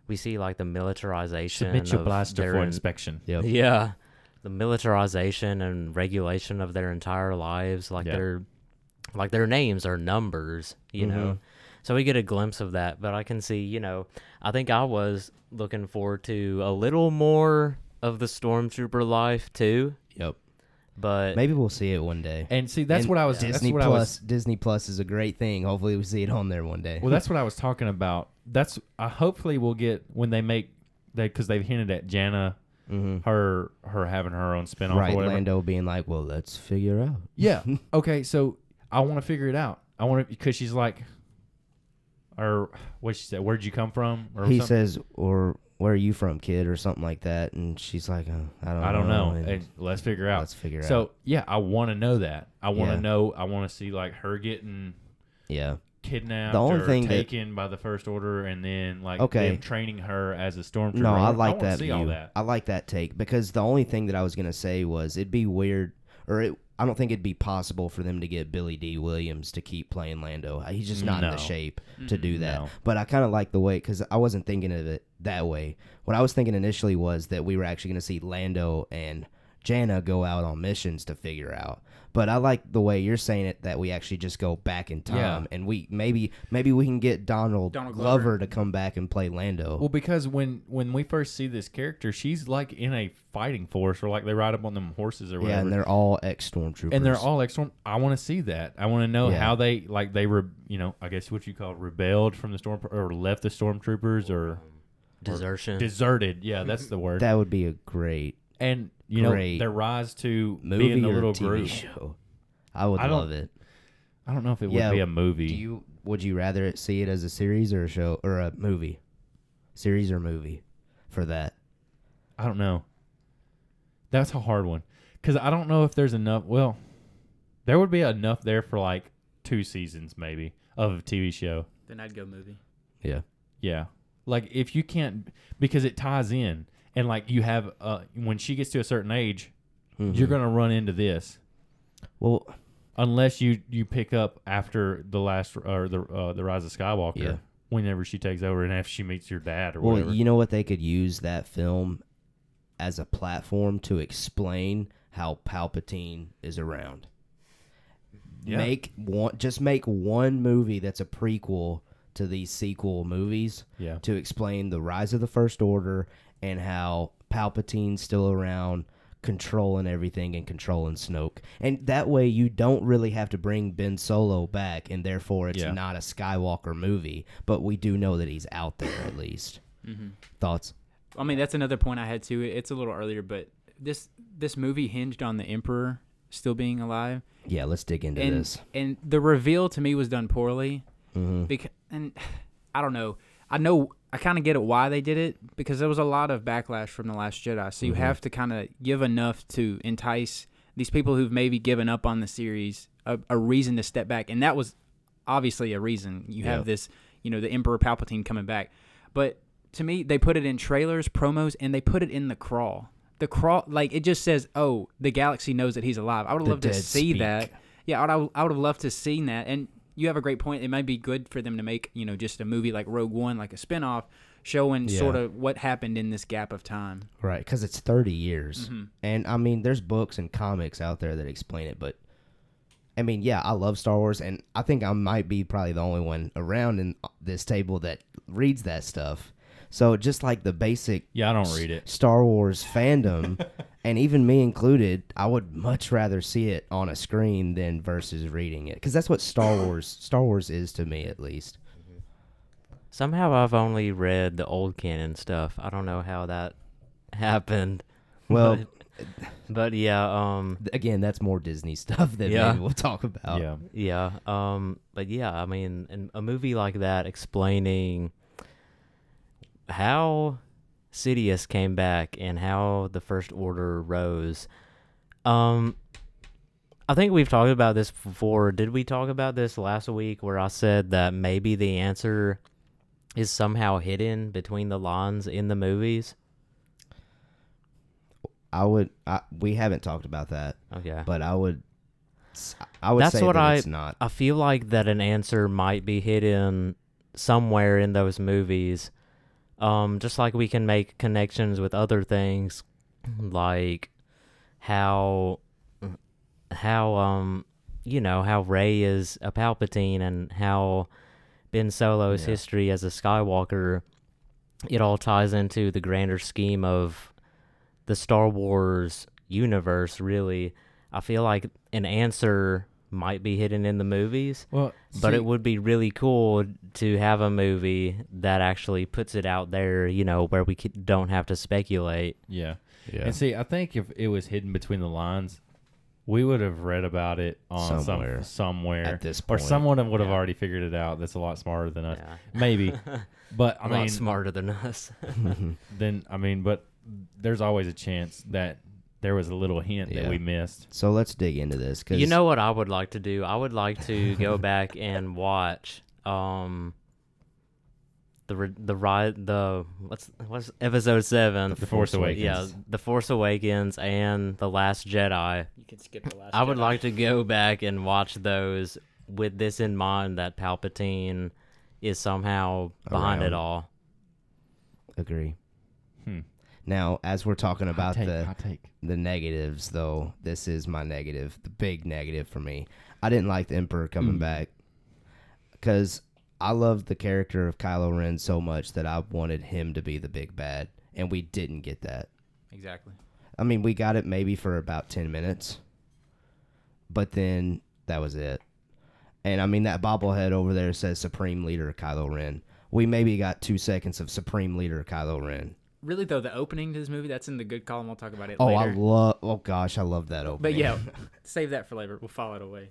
we see like the militarization. submit your of blaster their for en- inspection. yep Yeah, the militarization and regulation of their entire lives, like Yeah. their like their names are numbers, you know. Mhm. So we get a glimpse of that, but I can see, you know, I think I was looking forward to a little more of the stormtrooper life too, yep but maybe we'll see it one day And see, that's And what I was. disney that's what plus I was. disney plus is a great thing hopefully we see it on there one day Well, that's what I was talking about. That's. I hopefully we'll get when they make they because they've hinted at Jannah, hmm her her having her own spinoff right or whatever. lando being like well let's figure out Yeah. okay. So I want to figure it out. I want to because she's like, or what she said. Where'd you come from? Or he something? says or where are you from kid or something like that and she's like uh, i don't I don't know. and And let's figure out. let's figure So out So yeah, I want to know that. I want to Yeah. know. I want to see like her getting yeah kidnapped The only or thing that- taken by the first order, and then like Okay. them training her as a stormtrooper. No, I like wanna that See view. all that. I like that take because the only thing that I was gonna say was it'd be weird, or it, I don't think it'd be possible for them to get Billy Dee Williams to keep playing Lando. He's just not in the shape to do that. No. But I kind of like the way because I wasn't thinking of it that way. What I was thinking initially was that we were actually gonna see Lando and Jannah go out on missions to figure out. But I like the way you're saying it that we actually just go back in time Yeah. and we maybe maybe we can get Donald, Donald Glover. Glover. to come back and play Lando. Well, because when when we first see this character, she's like in a fighting force, or like they ride up on them horses or whatever. yeah, and they're all ex stormtroopers. and they're all like storm. I want to see that. I want to know Yeah. how they like they were. You know, I guess what you call it, rebelled from the storm or left the stormtroopers or um, desertion. deserted. Yeah, that's the word. That would be a great and you know great their rise to movie being the or little TV group. show. I would I don't- love it. I don't know if it Yeah, would be a movie. Do you would you rather see it as a series or a show or a movie? Series or movie for that? I don't know. That's a hard one because I don't know if there's enough. Well, there would be enough there for like two seasons maybe of a TV show. Then I'd go movie. Yeah. Yeah. Like if you can't because it ties in and like you have uh when she gets to a certain age, Mhm. you're going to run into this Well, unless you you pick up after the last or the uh the rise of Skywalker. Yeah. whenever she takes over and after she meets your dad or Well, whatever. you know what? They could use that film as a platform to explain how Palpatine is around. Yeah. Make one, just make one movie that's a prequel to these sequel movies yeah. to explain the rise of the First Order and how Palpatine's still around, controlling everything and controlling Snoke. And that way, you don't really have to bring Ben Solo back, and therefore, it's Yeah. not a Skywalker movie. But we do know that he's out there at least. Thoughts? I mean, that's another point I had too. It's a little earlier, but this this movie hinged on the Emperor still being alive, Yeah, let's dig into and this. and the reveal to me was done poorly. hmm Because and I don't know. I know I kind of get it why they did it because there was a lot of backlash from the Last Jedi. So you Mm-hmm. have to kind of give enough to entice these people who've maybe given up on the series a, a reason to step back, and that was obviously a reason. You have this, you know, the Emperor Palpatine coming back, but to me, they put it in trailers, promos, and they put it in the crawl. The crawl, like it just says, "Oh, the galaxy knows that he's alive." I would have loved to see speak. that. Yeah, I would, I would have loved to seen that. And you have a great point. It might be good for them to make, you know, just a movie like Rogue One, like a spinoff, showing Yeah. sort of what happened in this gap of time. Right, because it's 30 years. Mm-hmm. And I mean, there's books and comics out there that explain it, but I mean, yeah, I love Star Wars, and I think I might be probably the only one around in this table that reads that stuff. So just like the basic Yeah, I don't read it. Star Wars fandom, and even me included, I would much rather see it on a screen than versus reading it, because that's what Star Wars Star Wars is to me, at least. Somehow I've only read the old canon stuff. I don't know how that happened. Well, but, but yeah, um again, that's more Disney stuff that Yeah. maybe we'll talk about. yeah. yeah, um but yeah, I mean, in a movie like that explaining how Sidious came back and how the First Order rose. Um I think we've talked about this before. Did we talk about this last week where I said that maybe the answer is somehow hidden between the lines in the movies? I would. I, we haven't talked about that, Okay. but I would. I would That's say what that I- it's not. I feel like that an answer might be hidden somewhere in those movies. Um, just like we can make connections with other things, like how, how um, you know, how Rey is a Palpatine and how Ben Solo's Yeah. history as a Skywalker. It all ties into the grander scheme of the Star Wars universe. Really, I feel like an answer might be hidden in the movies, Well, but see- it would be really cool to have a movie that actually puts it out there, you know, where we don't have to speculate. Yeah. Yeah. And see, I think if it was hidden between the lines, we would have read about it on Somewhere. some somewhere At this point. or someone would have Yeah. already figured it out. That's a lot smarter than us, Yeah. maybe. But I a lot mean, smarter than us. then I mean, but there's always a chance that there was a little hint Yeah. that we missed. so let's dig into this because You know what I would like to do? I would like to go back and watch um the re- the ride the what's what's episode seven The Force Awakens. yeah the Force Awakens and the Last Jedi. You can skip the last. I would like to go back and watch those with this in mind that Palpatine is somehow behind it Around. all. agree. Now, as we're talking about take, the take. the negatives, though, this is my negative, the big negative for me. I didn't like the Emperor coming Mm. back because I loved the character of Kylo Ren so much that I wanted him to be the big bad, and we didn't get that. exactly. I mean, we got it maybe for about 10 minutes, but then that was it. And I mean, that bobblehead over there says Supreme Leader Kylo Ren. We maybe got two seconds of Supreme Leader Kylo Ren. Really though, the opening to this movie that's in the good column. We'll talk about it Oh, later. I love. Oh gosh, I love that opening. But yeah, save that for later. We'll file it away.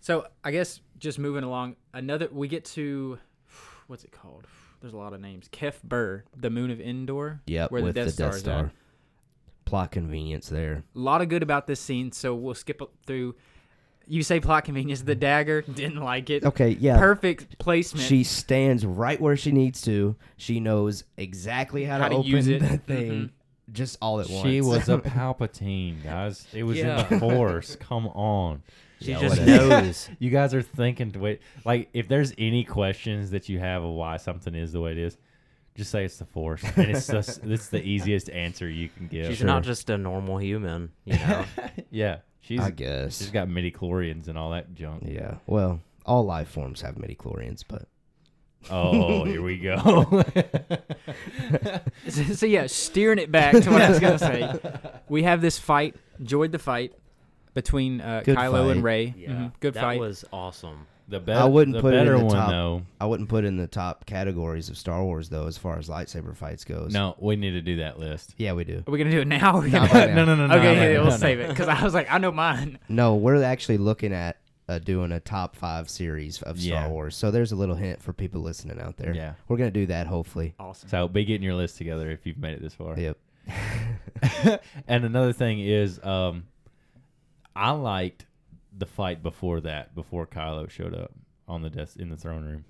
So I guess just moving along, another we get to what's it called? There's a lot of names. Kef Bir, the moon of Endor. Yep, where with the Death Star is at. Plot convenience there. A lot of good about this scene, so we'll skip through. You say plot convenience. The dagger didn't like it. Okay, yeah. Perfect placement. She stands right where she needs to. She knows exactly how, How to, to open use it. the thing. Mhm. just all at once. She was a Palpatine, guys. It was Yeah. in the Force. Come on. She Yeah, just whatever. knows. You guys are thinking to wait. Like, if there's any questions that you have of why something is the way it is, just say it's the Force, and it's just it's the easiest answer you can give. She's not just a normal human, you know. yeah, she's I guess. she's got midichlorians and all that junk. Yeah. Well, all life forms have midichlorians, but Oh, here we go. so, so yeah, steering it back to what I was gonna say. We have this fight. Enjoyed the fight between uh, Good Kylo fight. and Rey. Yeah, Mhm, Good that fight. That was awesome. The be- I wouldn't the put it in the one top. though. I wouldn't put it in the top categories of Star Wars though, as far as lightsaber fights goes. No, we need to do that list. Yeah, we do. Are we gonna do it now? Or are we No, no, no, no, no. okay, no, yeah, no, we'll no. save it because I was like, I know mine. No, we're actually looking at uh, doing a top five series of Star Yeah. Wars. So there's a little hint for people listening out there. Yeah. We're gonna do that hopefully. Awesome. So be getting your list together if you've made it this far. Yep. and another thing is, um, I liked the fight before that, before Kylo showed up on the desk in the throne room,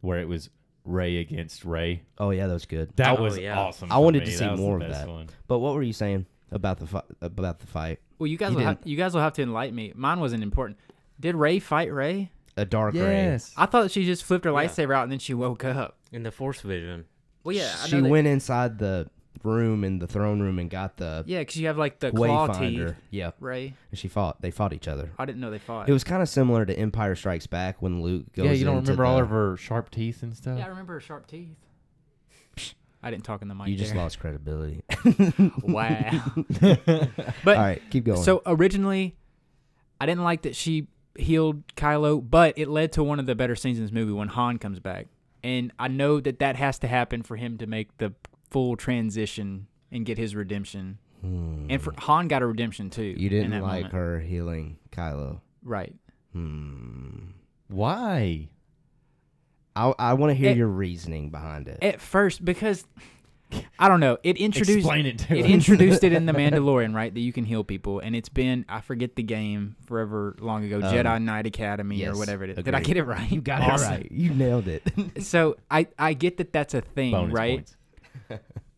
where it was Rey against Rey. Oh yeah, that was good. That Oh, was yeah. awesome. I wanted me. to see That more of that. One. But what were you saying about the fi- about the fight? Well, you guys He will have, you guys will have to enlighten me. Mine wasn't important. Did Rey fight Rey? A dark rey. I thought she just flipped her Yeah. lightsaber out and then she woke up. In the Force vision. Well, yeah, I she know that- went inside the room in the throne room and got the Yeah, because you have like the claw wayfinder. teeth. Yeah, Rey, and she fought. They fought each other. I didn't know they fought. It was kind of similar to Empire Strikes Back when Luke goes. Yeah, you don't into remember all the- of her sharp teeth and stuff. yeah, I remember her sharp teeth. I didn't talk in the mic. You just there. lost credibility. Wow. all But right, keep going. so originally, I didn't like that she healed Kylo, but it led to one of the better scenes in this movie when Han comes back, and I know that that has to happen for him to make the full transition and get his redemption. Hmm. And for Han got a redemption too. you didn't like moment. her healing Kylo. right? Hmm. Why? I I want to hear It- your reasoning behind it. At first, because I don't know, it introduced Explain it it introduced it in the Mandalorian, right? That you can heal people, and it's been I forget the game forever long ago, Um, Jedi Knight Academy yes, or whatever it is. Did I get it right? you got Awesome. it right. You nailed it. So I I get that that's a thing, Bonus right? points.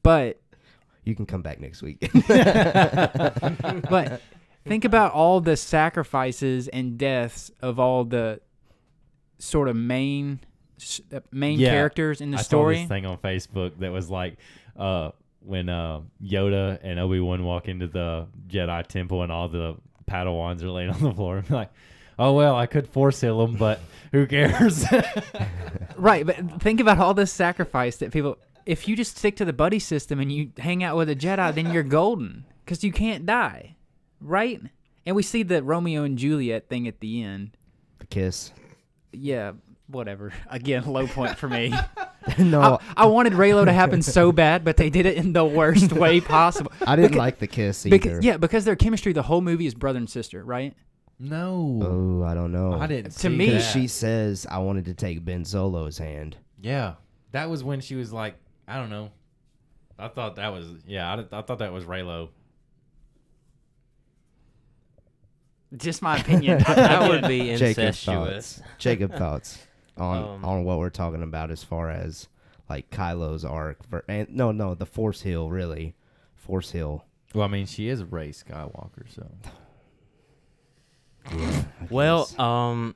But you can come back next week. but think about all the sacrifices and deaths of all the sort of main uh, main Yeah, characters in the I saw story. this thing on Facebook that was like, uh, when uh, Yoda and Obi Wan walk into the Jedi temple and all the Padawans are laying on the floor, and be like, oh well, I could force heal them, but who cares? Right, but think about all the sacrifice that people. If you just stick to the buddy system and you hang out with a Jedi, then you're golden because you can't die, right? And we see the Romeo and Juliet thing at the end. the kiss. Yeah, whatever. Again, low point for me. no, I, I wanted Reylo to happen so bad, but they did it in the worst way possible. I didn't Because- like the kiss either. Because, yeah, because their chemistry, the whole movie is brother and sister, right? no, Oh, I don't know. I didn't. To see me- that. She says I wanted to take Ben Solo's hand. yeah, that was when she was like, I don't know. I thought that was yeah. I, I thought that was Reylo. Just my opinion. That would be Jacob incestuous. thoughts. Jacob thoughts on Um, on what we're talking about as far as like Kylo's arc for and no no the Force heal really, Force heal. Well, I mean, she is Rey Skywalker, so I Well, um,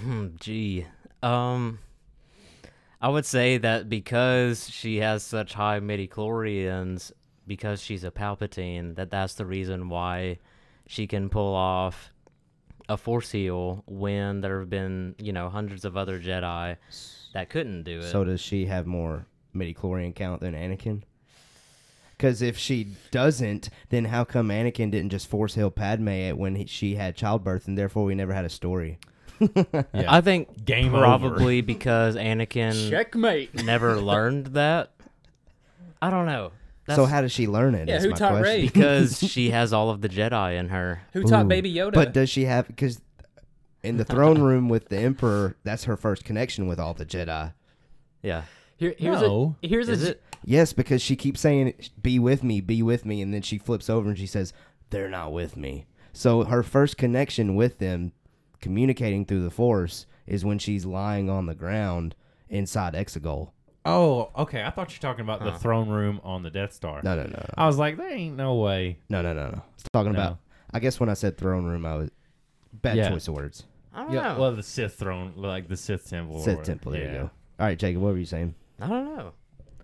hmm, gee, um, I would say that because she has such high midichlorians, because she's a Palpatine, that that's the reason why she can pull off a Force heal when there have been, you know, hundreds of other Jedi that couldn't do it. so does she have more midichlorian count than Anakin? Because if she doesn't, then how come Anakin didn't just Force heal Padme when he, she had childbirth, and therefore we never had a story? Yeah. I think Game over. probably because Anakin Checkmate. never learned that. I don't know. That's so how does she learn it? Yeah, is who my taught question. Rey? because she has all of the Jedi in her. Who taught Baby Yoda? But does she have because in the throne room with the Emperor, that's her first connection with all the Jedi. Yeah. Here, here's No. a here's Is a it? Yes, because she keeps saying, "Be with me, be with me," and then she flips over and she says, "They're not with me." So her first connection with them, communicating through the Force, is when she's lying on the ground inside Exegol. Oh, okay. I thought you were talking about the Huh. throne room on the Death Star. No, no, no, no, I was like, there ain't no way. no, no, no. no. It's talking No. about. I guess when I said throne room, I was bad Yeah. choice of words. I don't Yeah, know. well, the Sith throne, like the Sith temple. or Sith whatever. temple. There yeah. you go. All right, Jacob. What were you saying? I don't know.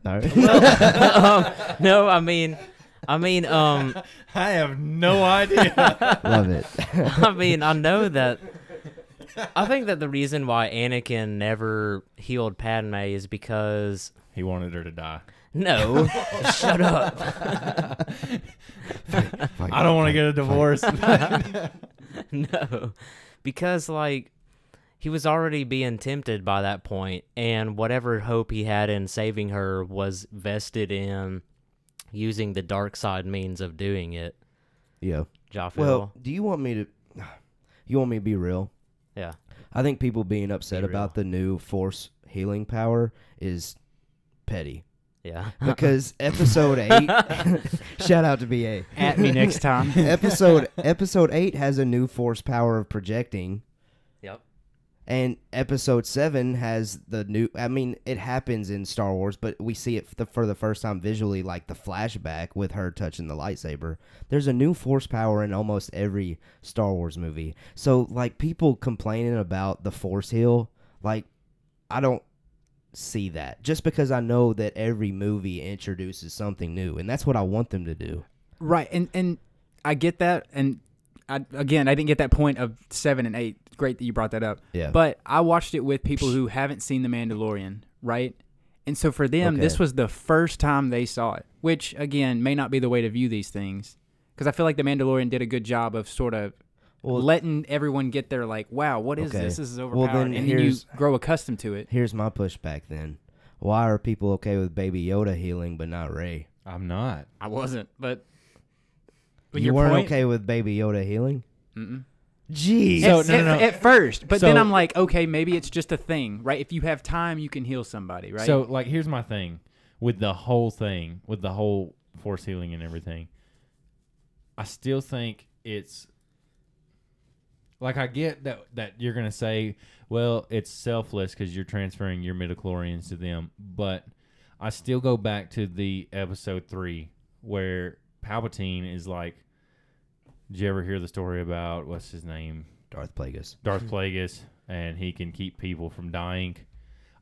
All right. um, no, I mean, I mean, um, I have no idea. Love it. I mean, I know that. I think that the reason why Anakin never healed Padme is because he wanted her to die. no, shut up. I don't want to get a divorce. no, because like he was already being tempted by that point, and whatever hope he had in saving her was vested in using the dark side means of doing it. Yeah. Joffrey. Well, do you want me to? You want me to be real? I think people being upset about the new Force healing power is petty. yeah. Because episode eight, shout out to BA. At me next time. episode episode eight has a new Force power of projecting. And episode seven has the new. I mean, it happens in Star Wars, but we see it for the, for the first time visually, like the flashback with her touching the lightsaber. There's a new Force power in almost every Star Wars movie. So, like people complaining about the Force heal, like I don't see that just because I know that every movie introduces something new, and that's what I want them to do. Right, and and I get that, and I, again, I didn't get that point of seven and eight. Great that you brought that up. Yeah. But I watched it with people who haven't seen The Mandalorian, right? And so for them, this was the first time they saw it, which again may not be the way to view these things, because I feel like The Mandalorian did a good job of sort of Well, letting everyone get their like, wow, what is Okay. this? This is Well, overpowered, then and then you grow accustomed to it. Here's my pushback then. Why are people okay with Baby Yoda healing but not Rey? I'm not. I wasn't, but. But you your weren't point- okay with Baby Yoda healing? Mm-mm. Jeez. So- at, no, no, no. at first, but then I'm like, okay, maybe it's just a thing, right? If you have time, you can heal somebody, right? So, like, here's my thing with the whole thing, with the whole force healing and everything. I still think it's like I get that that you're gonna say, well, it's selfless because you're transferring your midichlorians to them, but I still go back to the episode three where Palpatine is like, did you ever hear the story about what's his name? Darth Plagueis. Darth Plagueis, and he can keep people from dying.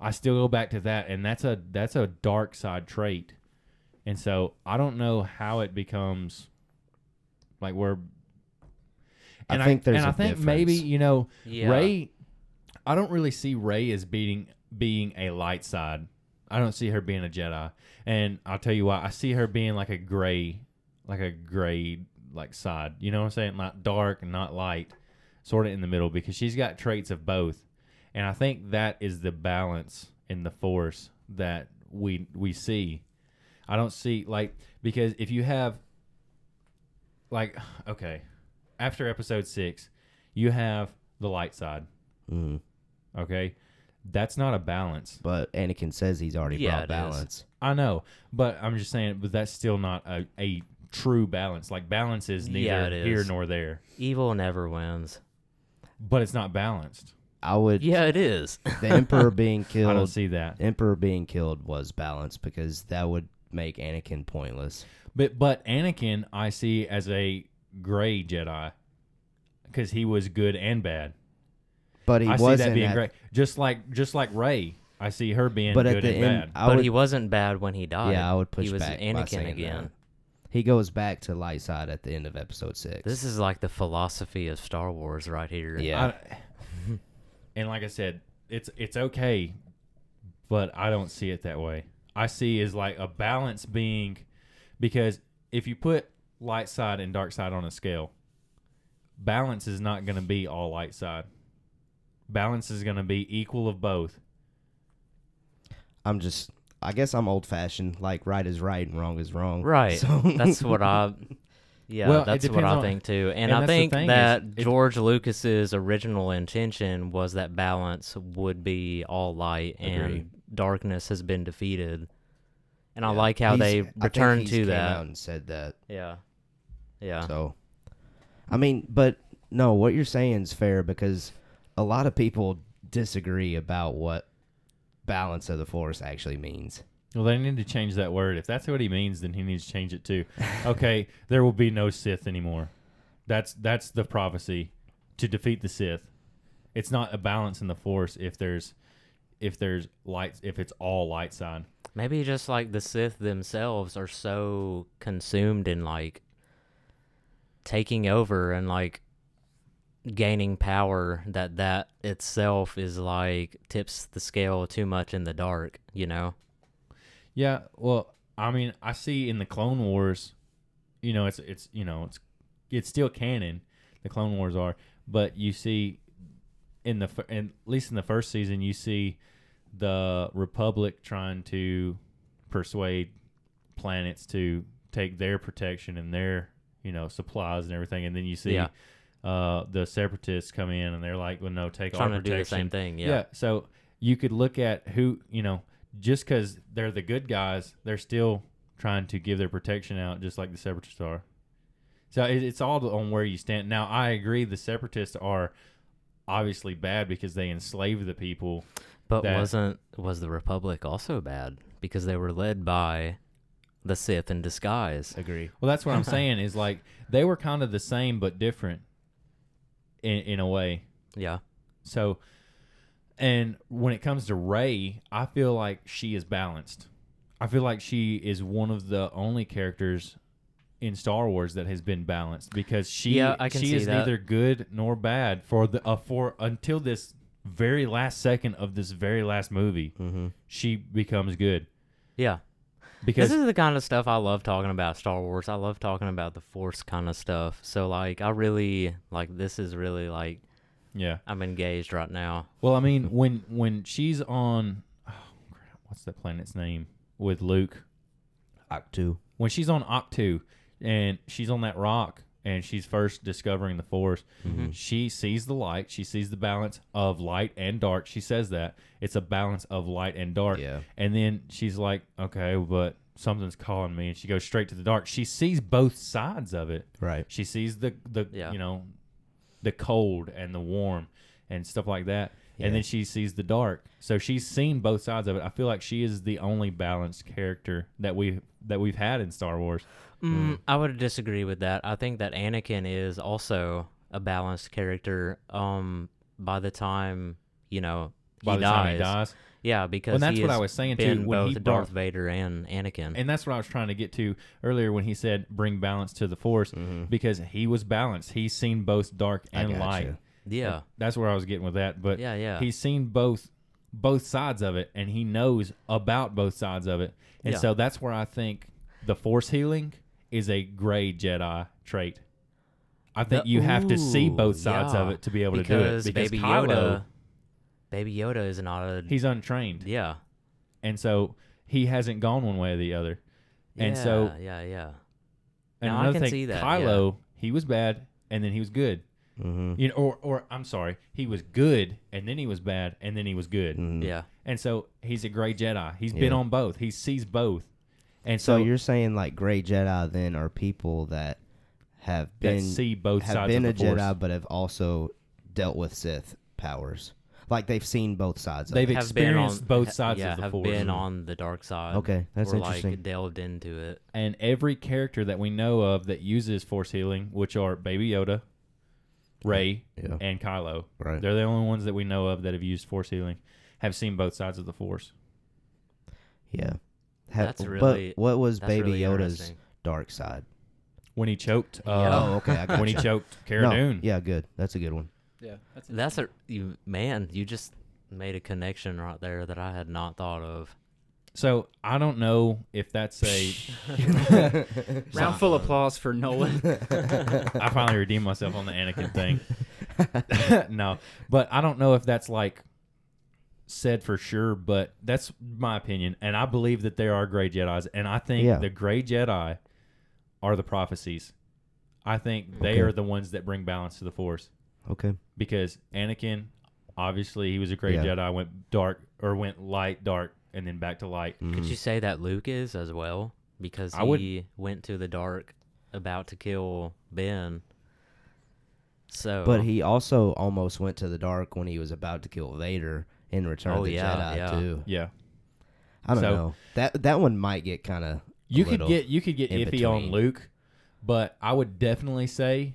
I still go back to that, and that's a that's a dark side trait, and so I don't know how it becomes like where. I And I think there's and a I think maybe you know Yeah. Rey. I don't really see Rey as being being a light side. I don't see her being a Jedi, and I'll tell you why. I see her being like a gray, like a gray like side. You know what I'm saying? Not dark and not light, sort of in the middle because she's got traits of both, and I think that is the balance in the Force that we we see. I don't see like because if you have like okay, after episode six, you have the light side. Mm. Okay, that's not a balance. But Anakin says he's already Yeah, brought it is. balance. I know, but I'm just saying, but that's still not a, a true balance. Like balance is neither Yeah, it here is. nor there, Evil never wins. but it's not balanced. I would. Yeah, it is. The Emperor being killed. I don't killed. see that. Emperor being killed was balanced because that would make Anakin pointless. But but Anakin, I see as a gray Jedi because he was good and bad. But he I see wasn't. that being at- great. Just like just like Rey, I see her being But good at the and end, bad. I but would, he wasn't bad when he died. yeah, I would push he was back by Anakin saying again. That. He goes back to light side at the end of episode six. This is like the philosophy of Star Wars right here. Yeah. I- and like I said, it's it's okay, but I don't see it that way. I see is like a balance being because if you put light side and dark side on a scale, balance is not going to be all light side. Balance is going to be equal of both. I'm just. I guess I'm old fashioned. Like right is right and wrong is wrong. Right. So- That's what I. Yeah, Well, that's what I on- think too. And, and I think thing is, that it- George Lucas's original intention was that balance would be all light Agree. and darkness has been defeated. And I like how He's- they returned to came that. out and said that. Yeah. Yeah. So, I mean, but no, what you're saying is fair because a lot of people disagree about what balance of the force actually means. Well, they need to change that word. If that's what he means, then he needs to change it too. Okay, there will be no Sith anymore. That's that's the prophecy to defeat the Sith. It's not a balance in the Force if there's if there's lights if it's all light side. Maybe just like the Sith themselves are so consumed in like taking over and like gaining power that that itself is like tips the scale too much in the dark, you know. Yeah, well, I mean, I see in the Clone Wars, you know, it's it's you know, it's it's still canon. The Clone Wars are, but you see in the in, at least in the first season, you see the Republic trying to persuade planets to take their protection and their you know supplies and everything, and then you see Yeah. Uh, the Separatists come in and they're like, "Well, no, take Trying our to do the same thing, yeah. yeah. So you could look at who you know, just because they're the good guys, they're still trying to give their protection out, just like the Separatists are. So it, it's all on where you stand. Now, I agree, the Separatists are obviously bad because they enslave the people. But that- wasn't was the Republic also bad because they were led by the Sith in disguise? Agree. Well, that's what I'm saying is like they were kind of the same but different in in a way. Yeah. So, and when it comes to Rey, I feel like she is balanced. I feel like she is one of the only characters in Star Wars that has been balanced because she Yeah, I can she see is that. neither good nor bad for the uh, for until this very last second of this very last movie. Mm-hmm. She becomes good Yeah. Because this is the kind of stuff I love talking about Star Wars. I love talking about the Force kind of stuff. So like I really like this is really like yeah. I'm engaged right now. Well, I mean, when when she's on, oh, crap, what's that planet's name with Luke? Ahch-To. When she's on Ahch-To and she's on that rock and she's first discovering the Force, Mm-hmm. she sees the light. She sees the balance of light and dark. She says that it's a balance of light and dark. Yeah. And then she's like, okay, but something's calling me, and she goes straight to the dark. She sees both sides of it. Right. She sees the the Yeah. you know the cold and the warm and stuff like that. Yeah. And then she sees the dark. So she's seen both sides of it. I feel like she is the only balanced character that we that we've had in Star Wars. Mm, I would disagree with that. I think that Anakin is also a balanced character. Um, by the time you know he By the dies. he dies. yeah, because Well, that's he what I was saying, too, when both he Darth brought- Vader and Anakin. And that's what I was trying to get to earlier when he said bring balance to the force because he was balanced. He's seen both dark and light. Yeah, That's where I was getting with that. But Yeah, yeah. he's seen both both sides of it and he knows about both sides of it. And Yeah. so that's where I think the force healing is a gray Jedi trait. I think The- you have to see Ooh, both sides of yeah. it to be able to do it. because Because Baby Kylo, Yoda, Baby Yoda is not a he's untrained. yeah. And so he hasn't gone one way or the other. And so yeah, yeah. and Now, I another can thing, see that, Kylo, he was bad and then he was good. Mm-hmm. You know, or or I'm sorry, he was good and then he was bad and then he was good. Mm-hmm. yeah. And so he's a gray Jedi. He's been Yeah. on both. He sees both. And So so, you're saying like gray Jedi then are people that have that been see both have sides been of a the force. Jedi but have also dealt with Sith powers. Like they've seen both sides. They've of it. Have been experienced on both ha- sides yeah, of the have force. been on the dark side. Okay, that's or interesting. like delved into it. and every character that we know of that uses force healing, which are Baby Yoda, Rey, Yeah. and Kylo. Right. They're the only ones that we know of that have used force healing, have seen both sides of the force. Yeah. Ha- That's really- But what was That's Baby really Yoda's dark side? When he choked, Yeah. uh, oh, okay. I got when he choked Cara no, Dune. Yeah, good. That's a good one. Yeah, that's That's a you man. You just made a connection right there that I had not thought of. So I don't know if that's a. round full applause for Nolan. I finally redeemed myself on the Anakin thing. no, but I don't know if that's like said for sure, but that's my opinion, and I believe that there are gray Jedi's, and I think Yeah. the gray Jedi are the prophecies. I think they Okay. are the ones that bring balance to the Force Okay. because Anakin, obviously, he was a gray Yeah. Jedi, went dark or went light, dark, and then back to light. Mm-hmm. Could you say that Luke is as well because I would- he went to the dark, about to kill Ben. So, But he also almost went to the dark when he was about to kill Vader, in Return Oh, of the yeah, Jedi yeah. too. Yeah. I don't So- know. That that one might get kind of You could get you could get in iffy on. Luke, but I would definitely say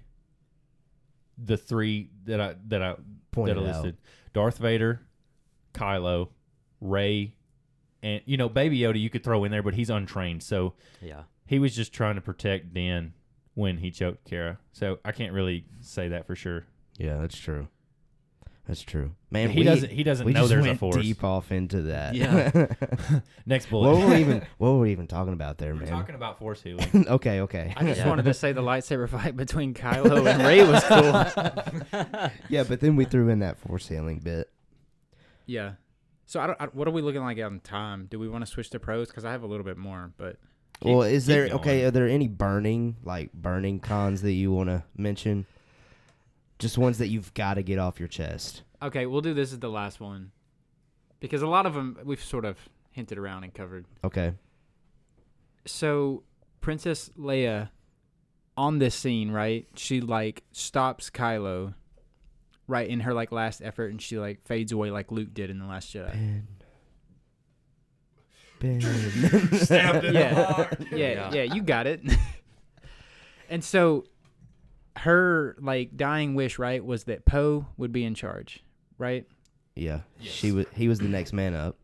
the three that I that I Pointed that I out. listed: Darth Vader, Kylo, Rey, and you know Baby Yoda. You could throw in there, but he's untrained, so Yeah. he was just trying to protect Din when he choked Cara. So I can't really say that for sure. Yeah, that's true. That's true. Man, he we, doesn't he doesn't we know just there's went a force. deep off into that. Yeah. Next bullet. what were we even what were we even talking about there, man? We're man? talking about force healing. okay, okay. I just Yeah. wanted to say the lightsaber fight between Kylo and Rey was cool. yeah, but then we threw in that force healing bit. Yeah. So I don't, I, what are we looking like on time? Do we want to switch to pros? Because I have a little bit more, but well, is there going. okay? Are there any burning like burning cons that you want to mention? Just ones that you've got to get off your chest. okay, we'll do this as the last one because a lot of them we've sort of hinted around and covered. Okay. So Princess Leia on this scene, right? She like stops Kylo right in her like last effort and she like fades away like Luke did in the last Jedi. Ben. Ben. Stabbed in the Yeah. heart. yeah, Yeah. yeah, you got it. and so her like dying wish, right, was that Poe would be in charge, right? yeah, she was. He was the next man up.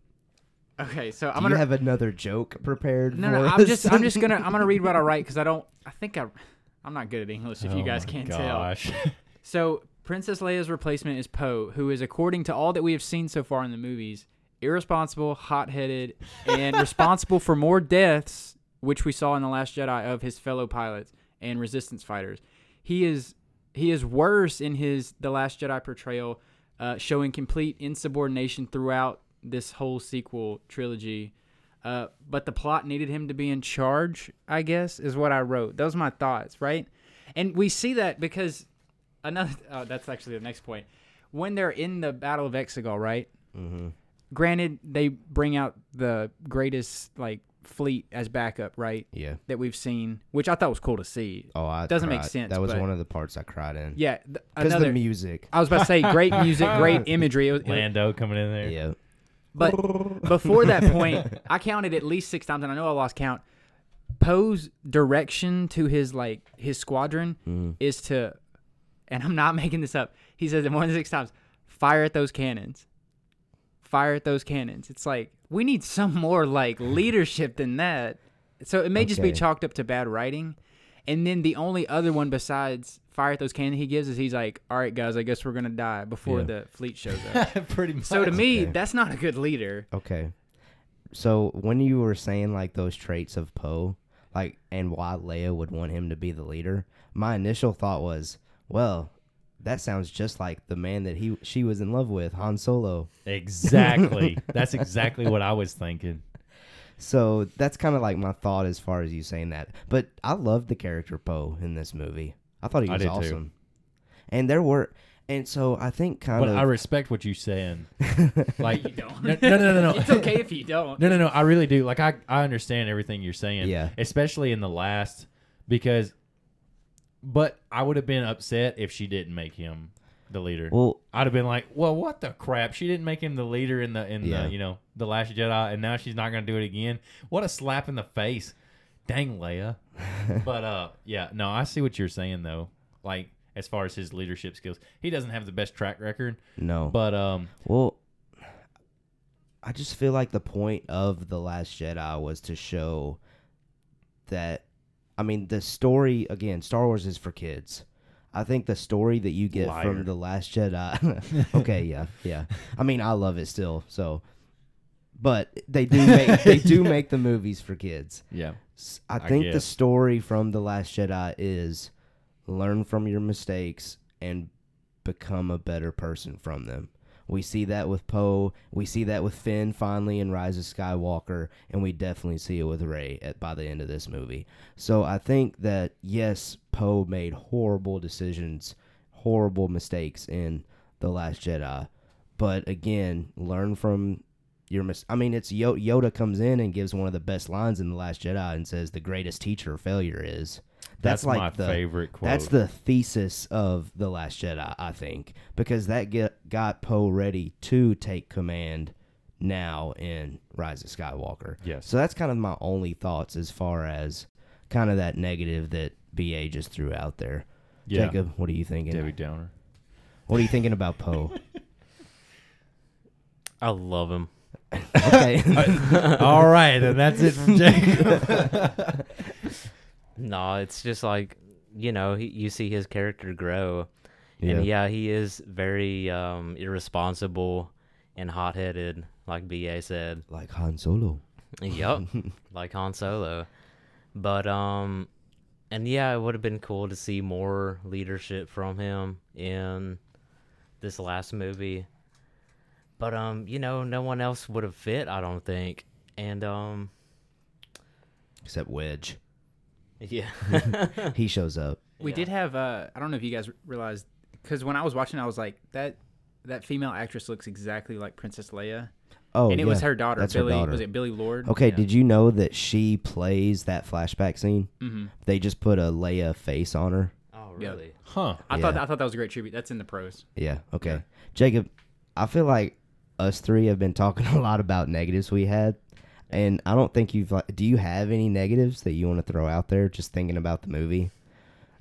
Okay, so Do I'm gonna have another joke prepared? no, for no, us? I'm just, I'm just gonna, I'm gonna read what I write because I don't, I think I, I'm not good at English. If you Oh guys my can't tell. So Princess Leia's replacement is Poe, who is, according to all that we have seen so far in the movies, irresponsible, hot-headed, and responsible for more deaths, which we saw in the Last Jedi of his fellow pilots and Resistance fighters. He is he is worse in his The Last Jedi portrayal, uh, showing complete insubordination throughout this whole sequel trilogy. Uh, but the plot needed him to be in charge, I guess, is what I wrote. Those are my thoughts, right? And we see that because another oh, that's actually the next point. When they're in the Battle of Exegol, right? Mhm. Granted, they bring out the greatest like fleet as backup, right? Yeah. That we've seen, which I thought was cool to see. Oh, I Doesn't make sense, That was but- one of the parts I cried in. Yeah, th- Because another. the music. I was about to say great music, great imagery. It was, it- Lando coming in there. Yeah. but before that point, I counted at least six times, and I know I lost count. Poe's direction to his like his squadron Mhm. is to, and I'm not making this up. He says it more than six times. Fire at those cannons. Fire at those cannons. It's like we need some more like leadership than that. So it may just be chalked up to bad writing. And then the only other one besides fire at those cannons he gives is he's like, "All right, guys, I guess we're gonna die before Yeah. the fleet shows up." Pretty much. so to me, Okay. that's not a good leader. Okay. So when you were saying like those traits of Poe, like and why Leia would want him to be the leader, my initial thought was, well, that sounds just like the man that he she was in love with, Han Solo. Exactly. That's exactly what I was thinking. So that's kind of like my thought as far as you saying that. But I loved the character Poe in this movie. I thought he I was did too. awesome. And there were and so I think kind But of But I respect what you're saying. Like, You don't. no, no, no, no. no. it's okay if you don't. No, no, no. I really do. Like, I, I understand everything you're saying. Yeah. Especially in the last, because, but I would have been upset if she didn't make him the leader. well, I'd have been like, well, what the crap? She didn't make him the leader in the in Yeah. the you know the Last Jedi, and now she's not gonna do it again. What a slap in the face! Dang, Leia. but uh, yeah, no, I see what you're saying though. Like as far as his leadership skills, he doesn't have the best track record, no. but um, Well, I just feel like the point of The Last Jedi was to show that, I mean, the story, again, Star Wars is for kids. I think the story that you get Liar. from The Last Jedi. okay, yeah, yeah. I mean, I love it still, so. But they do make they do make the movies for kids. yeah, I think the story from The Last Jedi is learn from your mistakes and become a better person from them. We see that with Poe. We see that with Finn finally in Rise of Skywalker, and we definitely see it with Rey at by the end of this movie. So I think that yes, Poe made horrible decisions, horrible mistakes in The Last Jedi, but again, learn from your mis- I mean, it's Yoda comes in and gives one of the best lines in The Last Jedi and says, "The greatest teacher failure is." That's, That's, like my the favorite quote. that's the thesis of the Last Jedi, I think, because that get, got Poe ready to take command now in Rise of Skywalker. Yes. So that's kind of my only thoughts as far as kind of that negative that BA just threw out there. yeah. Jacob, what are you thinking? Debbie Downer. What are you thinking about Poe? I love him. okay. All right, and that's it from Jacob. No, it's just like you know, he, you see his character grow, Yeah. and yeah, he is very um, irresponsible and hot-headed, like Ba said. like Han Solo. Yup, like Han Solo. But um, and yeah, it would have been cool to see more leadership from him in this last movie. But um, you know, no one else would have fit, I don't think. And um, Except Wedge. Yeah, He shows up. We Yeah. did have. Uh, I don't know if you guys realized because when I was watching, I was like that. That female actress looks exactly like Princess Leia, Oh, and it yeah. was her daughter, That's her Billie. daughter. Was it Billie Lourd? Okay, Yeah. did you know that she plays that flashback scene? hmm They just put a Leia face on her. oh Yeah. really? Huh. I Yeah. thought I thought that was a great tribute. That's in the pros. Yeah. Okay. Yeah. Jacob, I feel like us three have been talking a lot about negatives we had, and I don't think you've. like Do you have any negatives that you want to throw out there? Just thinking about the movie.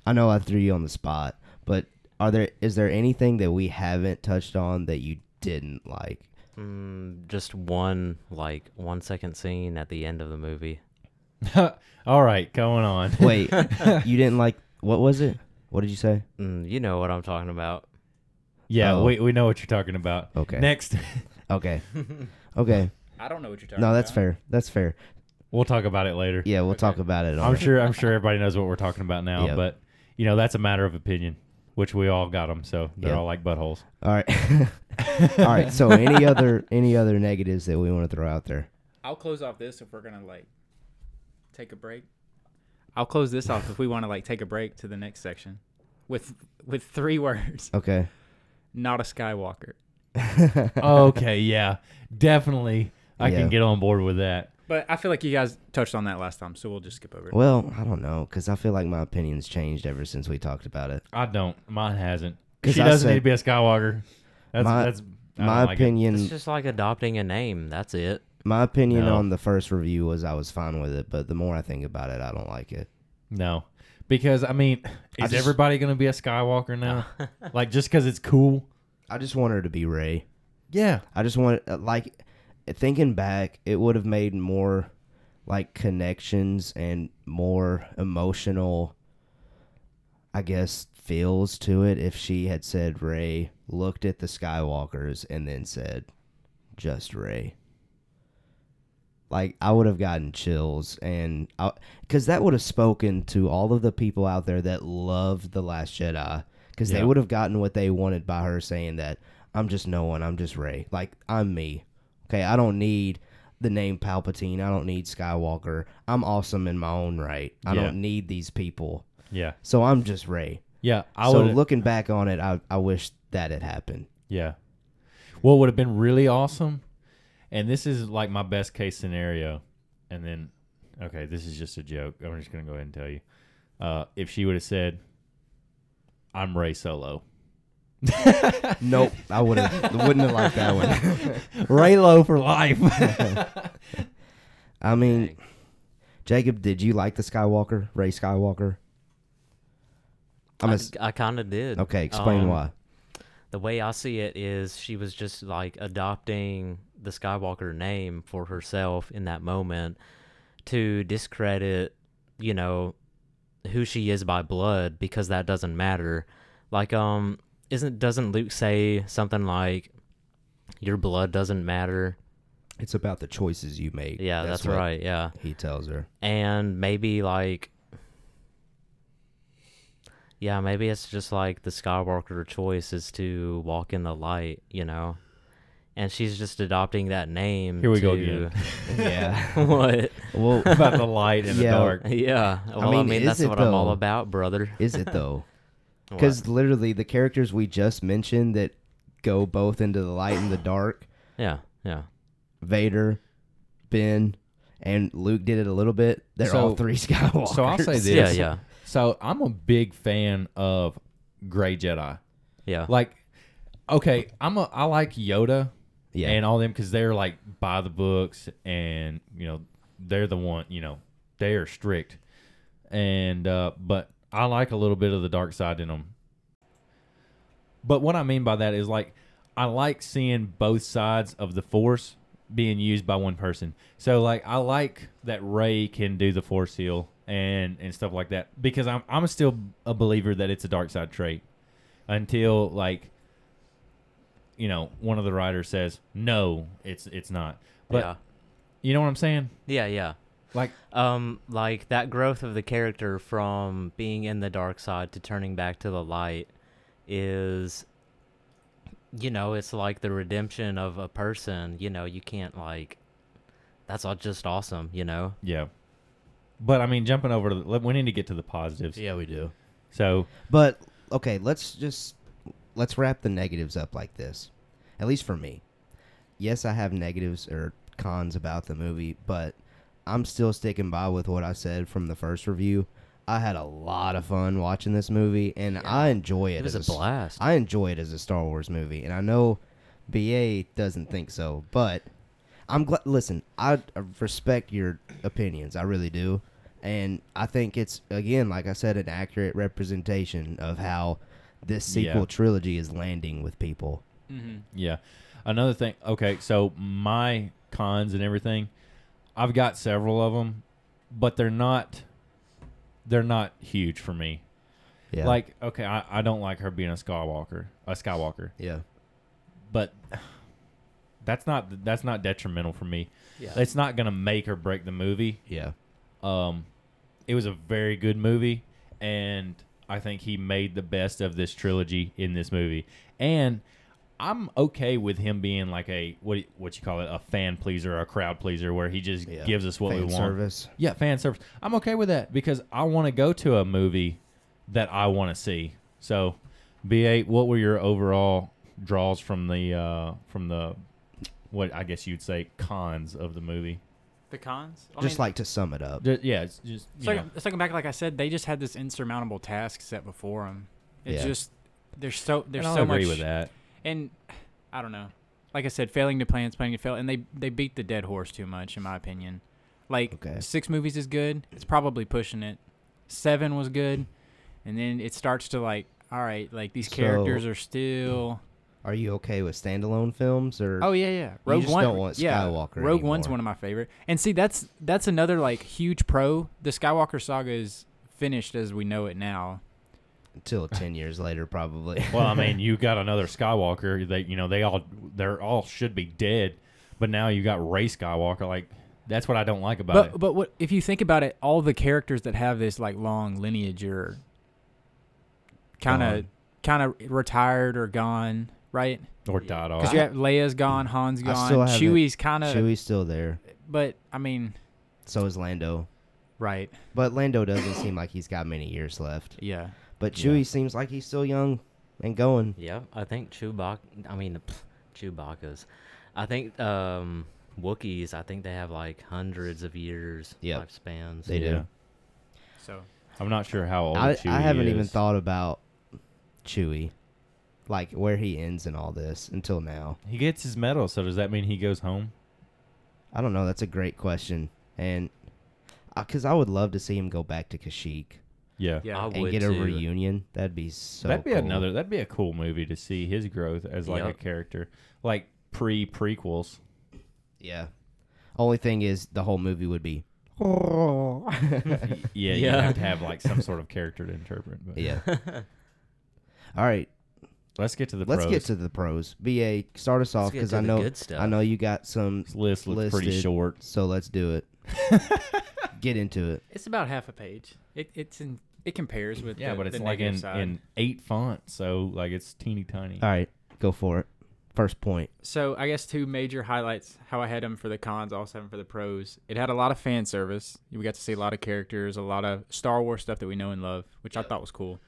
I know I threw you on the spot, but are there is there anything that we haven't touched on that you didn't like? Mm, just one like one second scene at the end of the movie. All right, going on. Wait, you didn't like what was it? What did you say? Mm, you know what I'm talking about. Yeah, Oh. we, we know what you're talking about. Okay. Next, Okay. Okay. I don't know what you're talking. About. No, that's about. fair. That's fair. we'll talk about it later. Yeah, we'll Okay. talk about it. I'm our- sure I'm sure everybody knows what we're talking about now, Yep. but you know that's a matter of opinion, which we all got them, so they're Yep. all like buttholes. All right. All right. So any other any other negatives that we want to throw out there? I'll close off this if we're gonna like take a break. I'll close this off if we want to like take a break to the next section, with with three words. Okay. Not a Skywalker. okay, yeah, definitely, I Yeah. can get on board with that. But I feel like you guys touched on that last time, so we'll just skip over it. Well, I don't know because I feel like my opinion's changed ever since we talked about it. I don't. Mine hasn't. 'Cause She I doesn't said- need to be a Skywalker. That's My- that's I My don't like it. opinion, It's just like adopting a name. That's it. my opinion No. on the first review was I was fine with it, but the more I think about it, I don't like it. No, because I mean, I is just- everybody going to be a Skywalker now? like just because it's cool? I just want her to be Rey. Yeah, I just want uh, like thinking back, it would have made more like connections and more emotional I guess feels to it if she had said Rey looked at the Skywalkers and then said just Rey. Like I would have gotten chills and cuz that would have spoken to all of the people out there that loved the last Jedi cuz they would have gotten what they wanted by her saying that I'm just no one, I'm just Rey. Like I'm me. Okay, I don't need the name Palpatine. I don't need Skywalker. I'm awesome in my own right. I Yeah. don't need these people. yeah, So I'm just Rey. yeah. I so looking back on it, I, I wish that had happened. Yeah. What would have been really awesome, and this is like my best case scenario, and then, okay, this is just a joke. I'm just gonna go ahead and tell you. Uh, if she would have said, "I'm Rey Solo," Nope, I would have wouldn't have liked that one. Reylo for life. I mean, Jacob, did you like the Skywalker, Rey Skywalker? I'm I, a s I kind of did. okay. Explain Um, why. The way I see it is she was just like adopting the Skywalker name for herself in that moment to discredit, you know, who she is by blood because that doesn't matter. Like um isn't doesn't Luke say something like your blood doesn't matter? It's about the choices you make. Yeah, that's, what right. Yeah. He tells her. and maybe like yeah maybe it's just like the skywalker choice is to walk in the light you know and she's just adopting that name Here we go to- again. Yeah. what Well, About the light and Yeah. the dark. yeah well i mean, mean, that's it what i'm all about brother is it though? What? Because literally, the characters we just mentioned that go both into the light and the dark, yeah yeah Vader, Ben, and Luke did it a little bit. They're all three Skywalkers. So I'll say this. yeah yeah So I'm a big fan of Gray Jedi. Yeah. Like, okay, I'm a I like Yoda Yeah. and all them because they're like by the books and you know they're the one you know they are strict and uh but i like a little bit of the dark side in them but what i mean by that is like i like seeing both sides of the force being used by one person so like i like that rey can do the force heal and and stuff like that because i'm i'm still a believer that it's a dark side trait until like you know one of the writers says no it's it's not but yeah. you know what i'm saying Yeah, yeah. Like Um, like that growth of the character from being in the dark side to turning back to the light is you know, it's like the redemption of a person, you know, you can't like that's all just awesome, you know. yeah but i mean jumping over to the, we need to get to the positives yeah, we do. so But okay, let's just let's wrap the negatives up like this. At least for me. Yes, I have negatives or cons about the movie, but I'm still sticking by with what I said from the first review. I had a lot of fun watching this movie, and I enjoy it. It was as a s- blast. I enjoy it as a Star Wars movie, and I know BA doesn't think so, but I'm glad. Listen, I uh, respect your opinions. I really do, and I think it's again, like I said, an accurate representation of how this sequel Yeah. trilogy is landing with people. Mm-hmm. Yeah. Another thing. Okay, so my cons and everything, I've got several of them, but they're not. They're not huge for me. Yeah, Like, okay, I, I don't like her being a Skywalker, a Skywalker, yeah, but that's not that's not detrimental for me. yeah. It's not gonna make or break the movie. yeah, Um, it was a very good movie, and I think he made the best of this trilogy in this movie. And I'm okay with him being like a what what you call it a fan pleaser or a crowd pleaser, where he just yeah. gives us what Fan we want. Service. Yeah, fan service. I'm okay with that because I want to go to a movie that I want to see. So, BA, what were your overall draws from the uh, from the what I guess you'd say cons of the movie? The cons? I Just mean, like to sum it up. Ju- yeah, it's just you So, know. second back, like I said, they just had this insurmountable task set before them. It's Yeah. just there's so there's and I'll so agree much, with that. And I don't know. Like I said, failing to plan, is planning to fail, and they they beat the dead horse too much, in my opinion. Like Okay. six movies is good. It's probably pushing it. Seven was good, and then it starts to like, all right, like these So- characters are still. Are you okay with standalone films or? Oh yeah, yeah. Rogue just One. don't want yeah, Skywalker Rogue One's anymore. one of my favorite. And see, that's that's another like huge pro. The Skywalker saga is finished as we know it now. Until ten years later, probably. Well, I mean, you got another Skywalker. They, you know, they all they're all should be dead, but now you got Rey Skywalker. Like that's what I don't like about But it. but what if you think about it? All the characters that have this like long lineage are kind of kind of retired or gone, right? Or died off. Because you have Leia's gone, han's gone, Chewie's kind of. Chewie's still there. But I mean, So is Lando. right? But Lando doesn't seem like he's got many years left. Yeah. But Yeah. Chewie seems like he's still young and going. Yeah, I think Chewbacca. I mean, pff, Chewbacca's. I think um, Wookiees. I think they have like hundreds of years Yep. lifespans. They do. So I'm not sure how old I, Chewie I haven't even thought about Chewie, like where he ends in all this until now. He gets his medal, so does that mean he goes home? I don't know. That's a great question, and because I would love to see him go back to Kashyyyk Yeah. yeah. I and would get a too. reunion. That'd be so. that'd be cool. another. That'd be a cool movie to see his growth as like a Yep. character, like pre prequels. Yeah. Only thing is, the whole movie would be. Yeah, you Yeah. have to have like some sort of character to interpret. But yeah. All right. let's get to the Let's pros. get to the pros. Ba, start us off get because to I the know good stuff. I know you got some. This list looks pretty listed. short. So let's do it. Get into it. It's about half a page. It it's in it compares with Yeah, the, but it's the like negative in, side. in eight font, so like it's teeny tiny. All right, go for it. First point. So I guess two major highlights. How I had them for the cons, also have them for the pros. It had a lot of fan service. We got to see a lot of characters, a lot of Star Wars stuff that we know and love, which I thought was cool.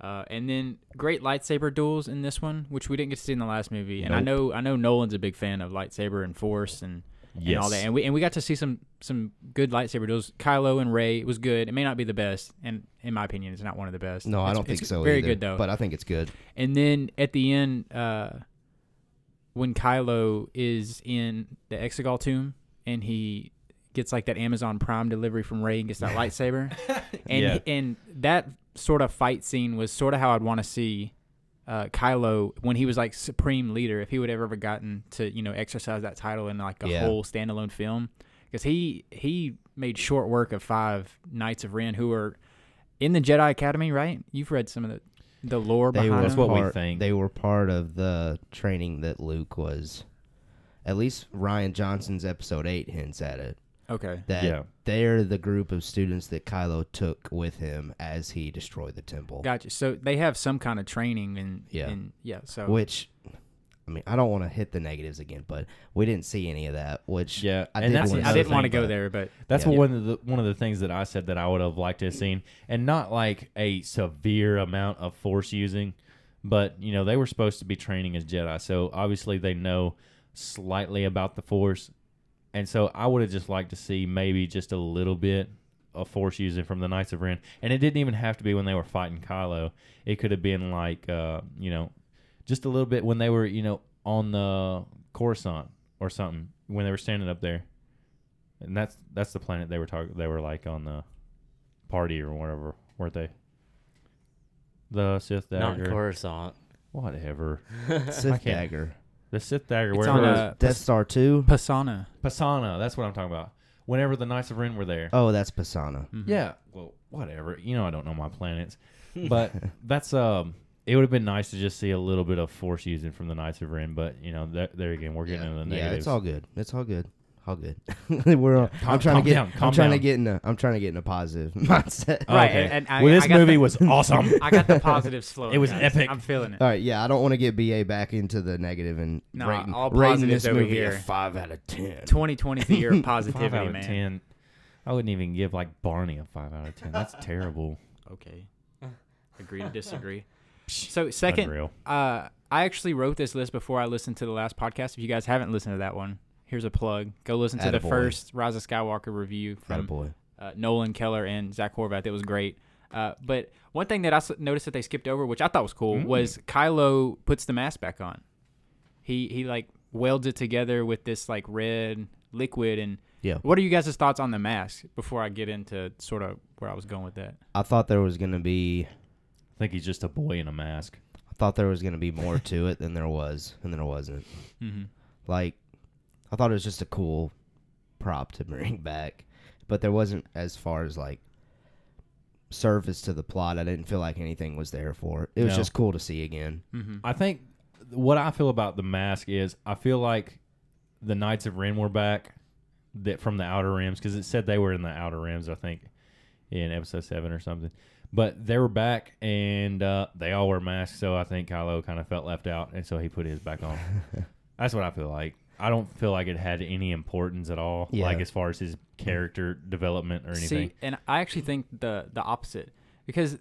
Uh, and then great lightsaber duels in this one, which we didn't get to see in the last movie. And I know I know Nolan's a big fan of lightsaber and Force, and and all Yes. that. And we and we got to see some some good lightsaber duels. Kylo and Rey it was good. It may not be the best, and in my opinion, it's not one of the best. No, I don't think so. Very either, good though. but I think it's good. And then at the end, uh, when Kylo is in the Exegol tomb and he gets like that Amazon Prime delivery from Rey and gets that lightsaber, and Yeah. and that sort of fight scene was sort of how I'd want to see uh, Kylo when he was like supreme leader. If he would have ever gotten to you know exercise that title in like a Yeah. whole standalone film, because he he made short work of five Knights of Ren who are in the Jedi Academy, right? You've read some of the the lore They behind That's what we think. They were part of the training that Luke was. At least Rian Johnson's episode eight hints at it. Okay. That Yeah. they're the group of students that Kylo took with him as he destroyed the temple. Gotcha. So they have some kind of training and Yeah. and yeah. So Which, I mean, I don't want to hit the negatives again, but we didn't see any of that. Which Yeah, I and did that's I didn't want to go there, but That's Yeah. one of the one of the things that I said that I would have liked to have seen, and not like a severe amount of force using, but you know they were supposed to be training as Jedi, so obviously they know slightly about the force, and so I would have just liked to see maybe just a little bit of force using from the Knights of Ren, and it didn't even have to be when they were fighting Kylo. It could have been like uh, you know, just a little bit when they were you know on the Coruscant or something when they were standing up there and that's that's the planet they were talking. They were like on the party or whatever, weren't they? The Sith dagger. Not dagger, Coruscant. whatever. Sith dagger, The Sith dagger, It's wherever on it was. a- Death Star two. Pasaana. Pasaana. That's what I'm talking about. Whenever the Knights of Ren were there. Oh, that's Pasaana. Mhm. Yeah. Well, whatever. You know, I don't know my planets, but that's um. It would have been nice to just see a little bit of force using from the Knights of Ren, but you know, there, there again, we're getting into the yeah, it's all good. It's all good. All good. We're. all- Calm- I'm trying calm to get. down, I'm calm trying to get in a. I'm trying to get in a positive mindset. Oh, Right, okay. and- and I- well, I this got movie the- was awesome. I got the positives flowing. It was guys. epic. I'm feeling it. All right, yeah, I don't want to get BA back into the negative and No, rating, all rating positives this over movie here. a five out of ten. 2020 is the year of five out of man. ten. I wouldn't even give like Barney a five out of ten. That's terrible. Okay. Agree to disagree. So second, Unreal. uh, I actually wrote this list before I listened to the last podcast. If you guys haven't listened to that one, here's a plug. Go listen to the Attaboy. first Rise of Skywalker review from boy. uh, Nolan Keller and Zach Horvath. It was great. Uh, but one thing that I noticed that they skipped over, which I thought was cool, Mm. was Kylo puts the mask back on. He he like welds it together with this like red liquid. And Yeah. what are you guys' thoughts on the mask? Before I get into sort of where I was going with that. I thought there was gonna be. I think he's just a boy in a mask. I thought there was gonna be more to it than there was, and there wasn't. Mm-hmm. Like, I thought it was just a cool prop to bring back, but there wasn't as far as like service to the plot. I didn't feel like anything was there for it. It was No. just cool to see again. Mm-hmm. I think what I feel about the mask is I feel like the Knights of Ren were back that from the Outer Rims because it said they were in the Outer Rims. I think in episode seven or something. But they were back and uh, they all wear masks, so I think Kylo kind of felt left out, and so he put his back on. That's what I feel like. I don't feel like it had any importance at all, Yeah. like as far as his character development or anything. See, and I actually think the the opposite because,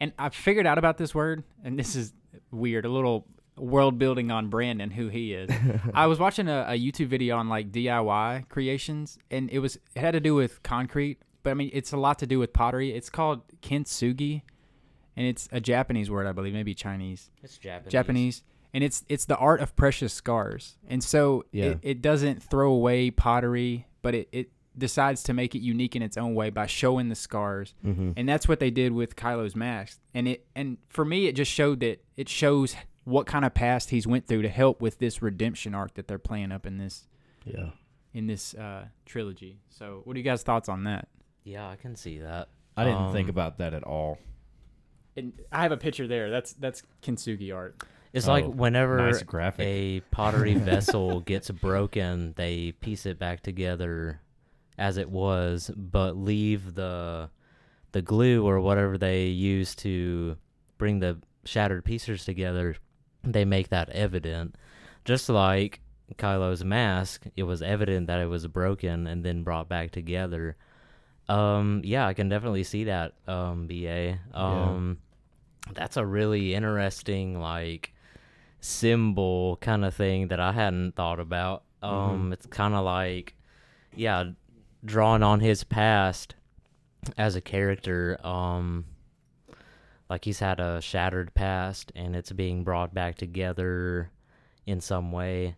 and I figured out about this word, and this is weird, a little world building on Brandon, who he is. I was watching a, a YouTube video on like DIY creations, and it was it had to do with concrete, but I mean it's a lot to do with pottery. It's called kintsugi, and it's a Japanese word, I believe, maybe Chinese. It's Japanese. Japanese, and it's it's the art of precious scars. And so Yeah. it, it doesn't throw away pottery, but it, it decides to make it unique in its own way by showing the scars. Mm-hmm. And that's what they did with Kylo's mask. And it and for me it just showed that it shows what kind of past he's went through to help with this redemption arc that they're playing up in this Yeah. in this uh, trilogy. So what are you guys' thoughts on that? Yeah, I can see that. I didn't think Um, about that at all. And I have a picture there. That's that's kintsugi art. It's like Oh, whenever nice a pottery vessel gets broken, they piece it back together as it was, but leave the the glue or whatever they use to bring the shattered pieces together. They make that evident, just like Kylo's mask. It was evident that it was broken and then brought back together. Um, yeah, I can definitely see that. Um, ba. Um, that's a really interesting like symbol kind of thing that I hadn't thought about. Um, it's kind of like, yeah, drawing on his past as a character. Um, like he's had a shattered past, and it's being brought back together in some way.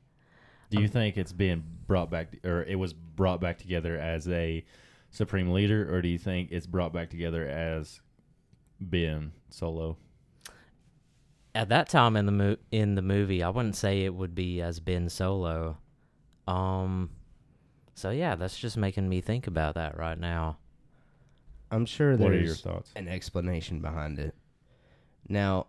Do you think it's being brought back, or it was brought back together as a supreme leader, or do you think it's brought back together as Ben Solo? At that time in the mo- in the movie, I wouldn't say it would be as Ben Solo. Um, so yeah, that's just making me think about that right now. I'm sure What are your there's thoughts? an explanation behind it. Now,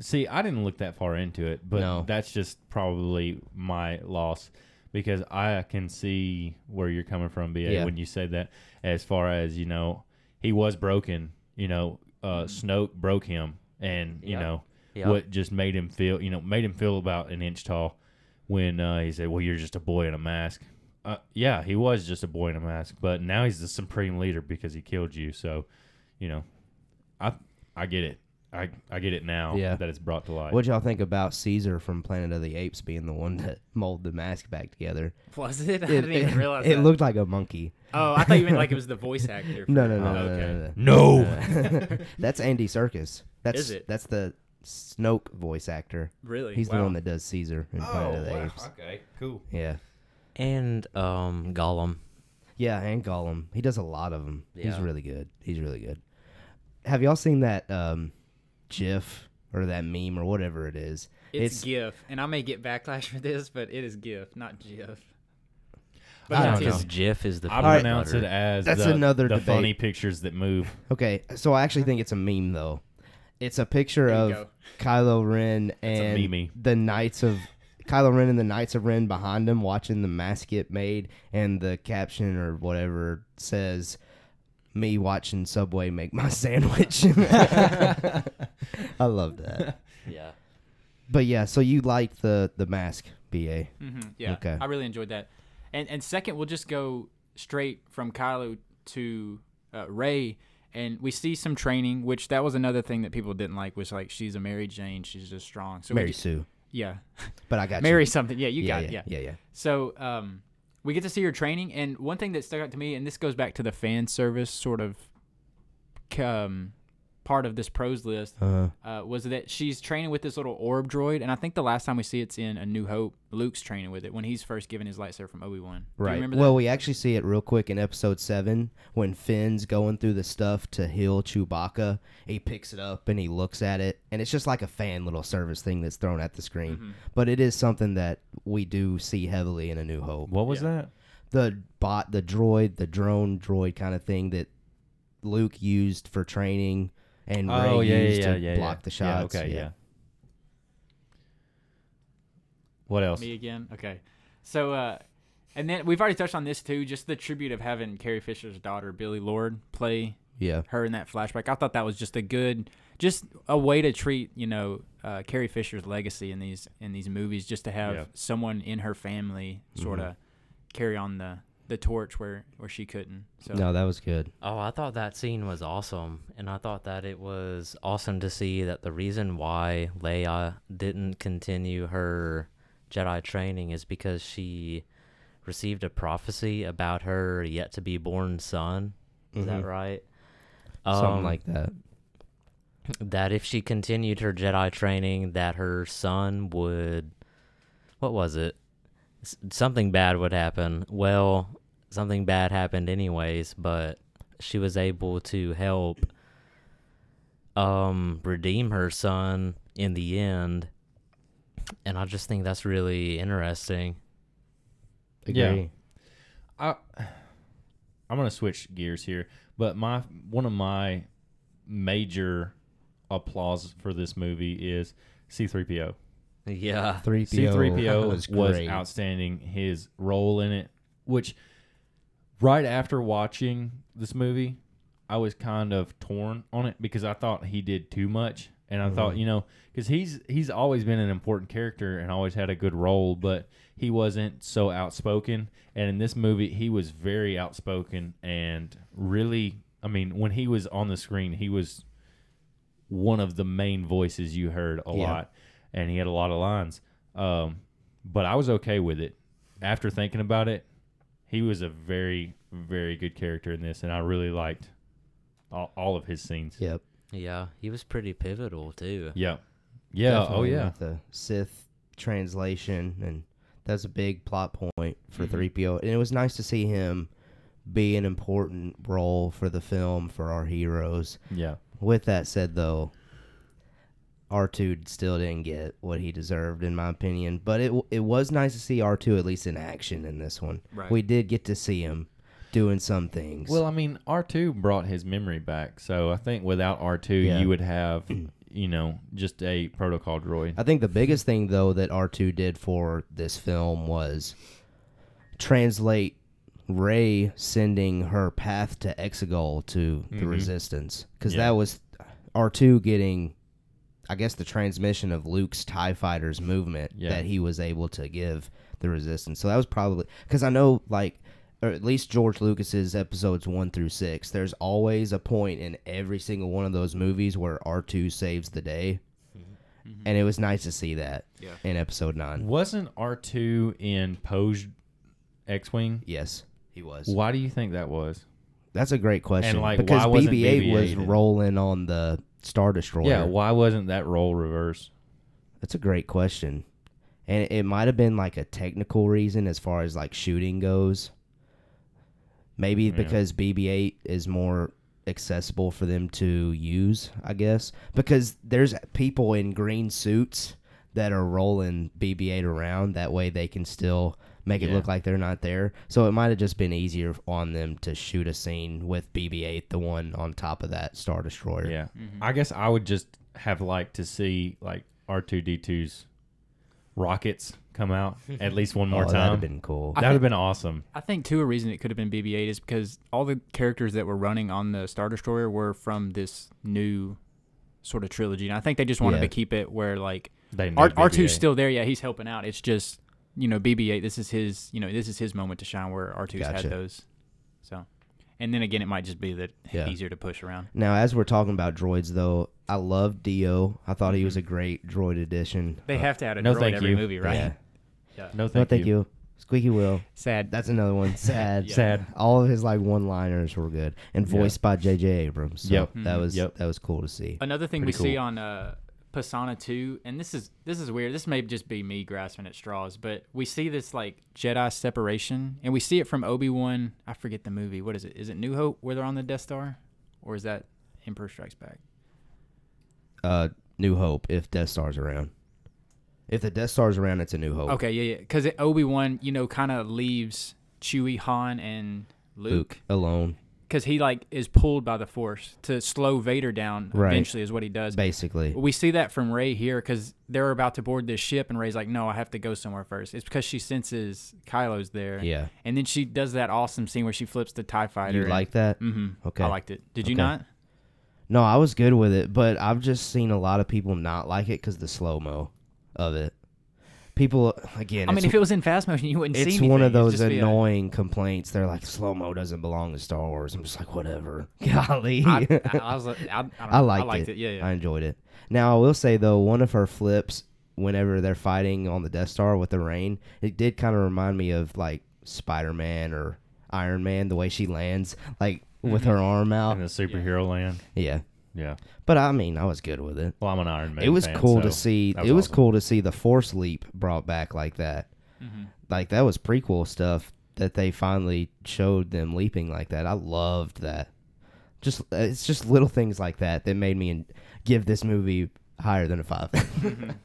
See, I didn't look that far into it, but No. that's just probably my loss because I can see where you're coming from, BA, Yeah. when you say that. As far as you know, he was broken. You know, uh, Snoke broke him, and you Yep. know Yep. what just made him feel. You know, made him feel about an inch tall when uh, he said, "Well, you're just a boy in a mask." Uh, yeah, he was just a boy in a mask, but now he's the supreme leader because he killed you. So, you know, I I get it. I, I get it now Yeah. that it's brought to light. what'd y'all think about Caesar from Planet of the Apes being the one that molded the mask back together? Was it? I It, didn't even it- realize it that. looked like a monkey. Oh, I thought you meant like it was the voice actor. No, no, no, Oh, no, okay. no, no, No. no. that's Andy Serkis. That's Is it? that's the Snoke voice actor. Really? He's the Wow. one that does Caesar in Planet of the Apes. Oh, okay, cool. Yeah, and um, Gollum. yeah, and Gollum. He does a lot of them. He's Yeah. really good. He's really good. Have y'all seen that um, GIF or that meme or whatever it is? It's, It's- GIF, and I may get backlash for this, but it is GIF, not GIF. But I don't know. Because his- GIF is the I peanut pronounce butter. it as That's the, another the debate. funny pictures that move. Okay, so I actually think it's a meme though. It's a picture of go. Kylo Ren and the Knights of Kylo Ren and the Knights of Ren behind him watching the mask get made, and the caption or whatever says, "Me watching Subway make my sandwich." I love that. Yeah. But yeah, so you like the the mask, BA? Mhm, yeah, Okay. I really enjoyed that. And and second, we'll just go straight from Kylo to uh, Rey, and we see some training, which that was another thing that people didn't like. Was like she's a Mary Jane, she's just strong. So Mary get- Sue. yeah, But I got Mary you. something. Yeah, you yeah, got yeah, it. Yeah. yeah, yeah. So um, we get to see her training, and one thing that stuck out to me, and this goes back to the fan service sort of um, part of this pros list, Uh, uh, was that she's training with this little orb droid, and I think the last time we see it's in A New Hope, Luke's training with it when he's first given his lightsaber from Obi Wan. Right. remember well, we actually see it real quick in episode seven when Finn's going through the stuff to heal Chewbacca. He picks it up and he looks at it, and it's just like a fan little service thing that's thrown at the screen. Mm-hmm. But it is something that we do see heavily in A New Hope. What was Yeah. that? The bot, the droid, the drone droid kind of thing that Luke used for training and Oh Rey yeah, used yeah, to yeah, block yeah. the shots. Yeah, okay, yeah. What else? Me again. Okay. So, uh, and then we've already touched on this too. Just the tribute of having Carrie Fisher's daughter Billie Lourd play yeah. her in that flashback. I thought that was just a good, just a way to treat you know uh, Carrie Fisher's legacy in these in these movies. Just to have Yeah. someone in her family sort of carry on the the torch where where she couldn't. So No, that was good. Oh, I thought that scene was awesome, and I thought that it was awesome to see that the reason why Leia didn't continue her Jedi training is because she received a prophecy about her yet to be born son. Is that Mhm. right? Something Um, like that. that if she continued her Jedi training, that her son would, what was it? S- something bad would happen. Well, something bad happened anyways, but she was able to help um redeem her son in the end. And I just think that's really interesting. Yeah. I I'm gonna switch gears here, but my one of my major applause for this movie is C3PO. Yeah. Three PO C3PO was was, great. outstanding. His role in it, which right after watching this movie, I was kind of torn on it because I thought he did too much, and I thought Mhm. you know because he's he's always been an important character and always had a good role, but he wasn't so outspoken. And in this movie, he was very outspoken and really. I mean, when he was on the screen, he was one of the main voices you heard a Yeah. lot, and he had a lot of lines. Um, but I was okay with it. after thinking about it, he was a very very good character in this, and I really liked all, all of his scenes. Yep. Yeah, he was pretty pivotal too. Yeah. Yeah. Oh yeah. the Sith translation, and that's a big plot point for Mhm. three PO. And it was nice to see him be an important role for the film for our heroes. Yeah. With that said, though, R two still didn't get what he deserved, in my opinion. But it it was nice to see R two at least in action in this one. Right. We did get to see him doing some things. Well, I mean, R two brought his memory back, so I think without R two, Yeah. you would have, you know, just a protocol droid. I think the biggest thing though that R2 did for this film was translate Rey sending her path to Exegol to the Mhm. Resistance because Yeah. that was R2 getting, I guess, the transmission of Luke's Tie Fighters movement Yeah. that he was able to give the Resistance. So that was probably because I know like. Or at least George Lucas's episodes one through six. There's always a point in every single one of those movies where R two saves the day, mm-hmm. Mm-hmm. and it was nice to see that Yeah. in episode nine. Wasn't R two in Poe's X wing? Yes, he was. Why do you think that was? That's a great question. And, like, because why BB-8 was BB-8 in- rolling on the Star Destroyer. Yeah. Why wasn't that role reversed? That's a great question, and it might have been like a technical reason as far as like shooting goes. Maybe Yeah. because BB-8 is more accessible for them to use, I guess. Because there's people in green suits that are rolling BB-8 around. That way they can still make it Yeah. look like they're not there. So it might have just been easier on them to shoot a scene with BB-8, the one on top of that Star Destroyer. Yeah. Mm-hmm. I guess I would just have liked to see like R two D 2s rockets come out at least one more oh, that'd time. have been cool. That would have been awesome. I think too a reason it could have been BB-8 is because all the characters that were running on the Star Destroyer were from this new sort of trilogy, and I think they just wanted Yeah. to keep it where like They R R2's still there. Yeah, he's helping out. It's just you know BB-8. This is his you know this is his moment to shine where R2's Gotcha. had those. So, and then again, it might just be that Yeah. easier to push around. Now, as we're talking about droids, though, I love D-O. I thought he was a great droid addition. They Uh, have to add a no droid thank every you. movie, right? Yeah. Yeah. No, No, thank, thank you. you. Squeaky Will. Sad. That's another one. Sad. Yeah. Sad. All of his like one-liners were good, and Yeah. voiced by J.J. Abrams. So Yep. that Mhm. was Yep. that was cool to see. Another thing Pretty we see on uh, Pasaana 2, and this is this is weird. This may just be me grasping at straws, but we see this like Jedi separation, and we see it from Obi Wan. I forget the movie. What is it? Is it New Hope where they're on the Death Star, or is that Emperor Strikes Back? Uh, New Hope. If Death Star's around, if the Death Star's around, it's a New Hope. Okay, yeah, yeah. Because Obi Wan, you know, kind of leaves Chewie, Han, and Luke Luke alone, because he like is pulled by the Force to slow Vader down. Right. Eventually, is what he does. basically. We see that from Rey here because they're about to board this ship, and Rey's like, "No, I have to go somewhere first. It's because she senses Kylo's there, Yeah. and then she does that awesome scene where she flips the Tie Fighter. You like that? Mm-hmm. Okay. I liked it. Did you Okay. not? No, I was good with it, but I've just seen a lot of people not like it because the slow mo of it. People again. I mean, if it was in fast motion, you wouldn't see it's anything. one of those just be a- annoying complaints. They're like slow mo doesn't belong to Star Wars. I'm just like whatever. Golly, I, I, I was, like- I, I, don't I liked, I liked it. it. Yeah, yeah. I enjoyed it. Now I will say though, one of her flips whenever they're fighting on the Death Star with the rain, it did kind of remind me of like Spider Man or Iron Man. The way she lands, like with Mm-hmm. her arm out in out. the superhero land. Yeah, Yeah. but I mean, I was good with it. Well, I'm an Iron Man. it was fan, cool to see. that it was awesome. cool to see the Force leap brought back like that. Mhm. Like that was prequel stuff that they finally showed them leaping like that. I loved that. Just it's just little things like that that made me give this movie higher than a five.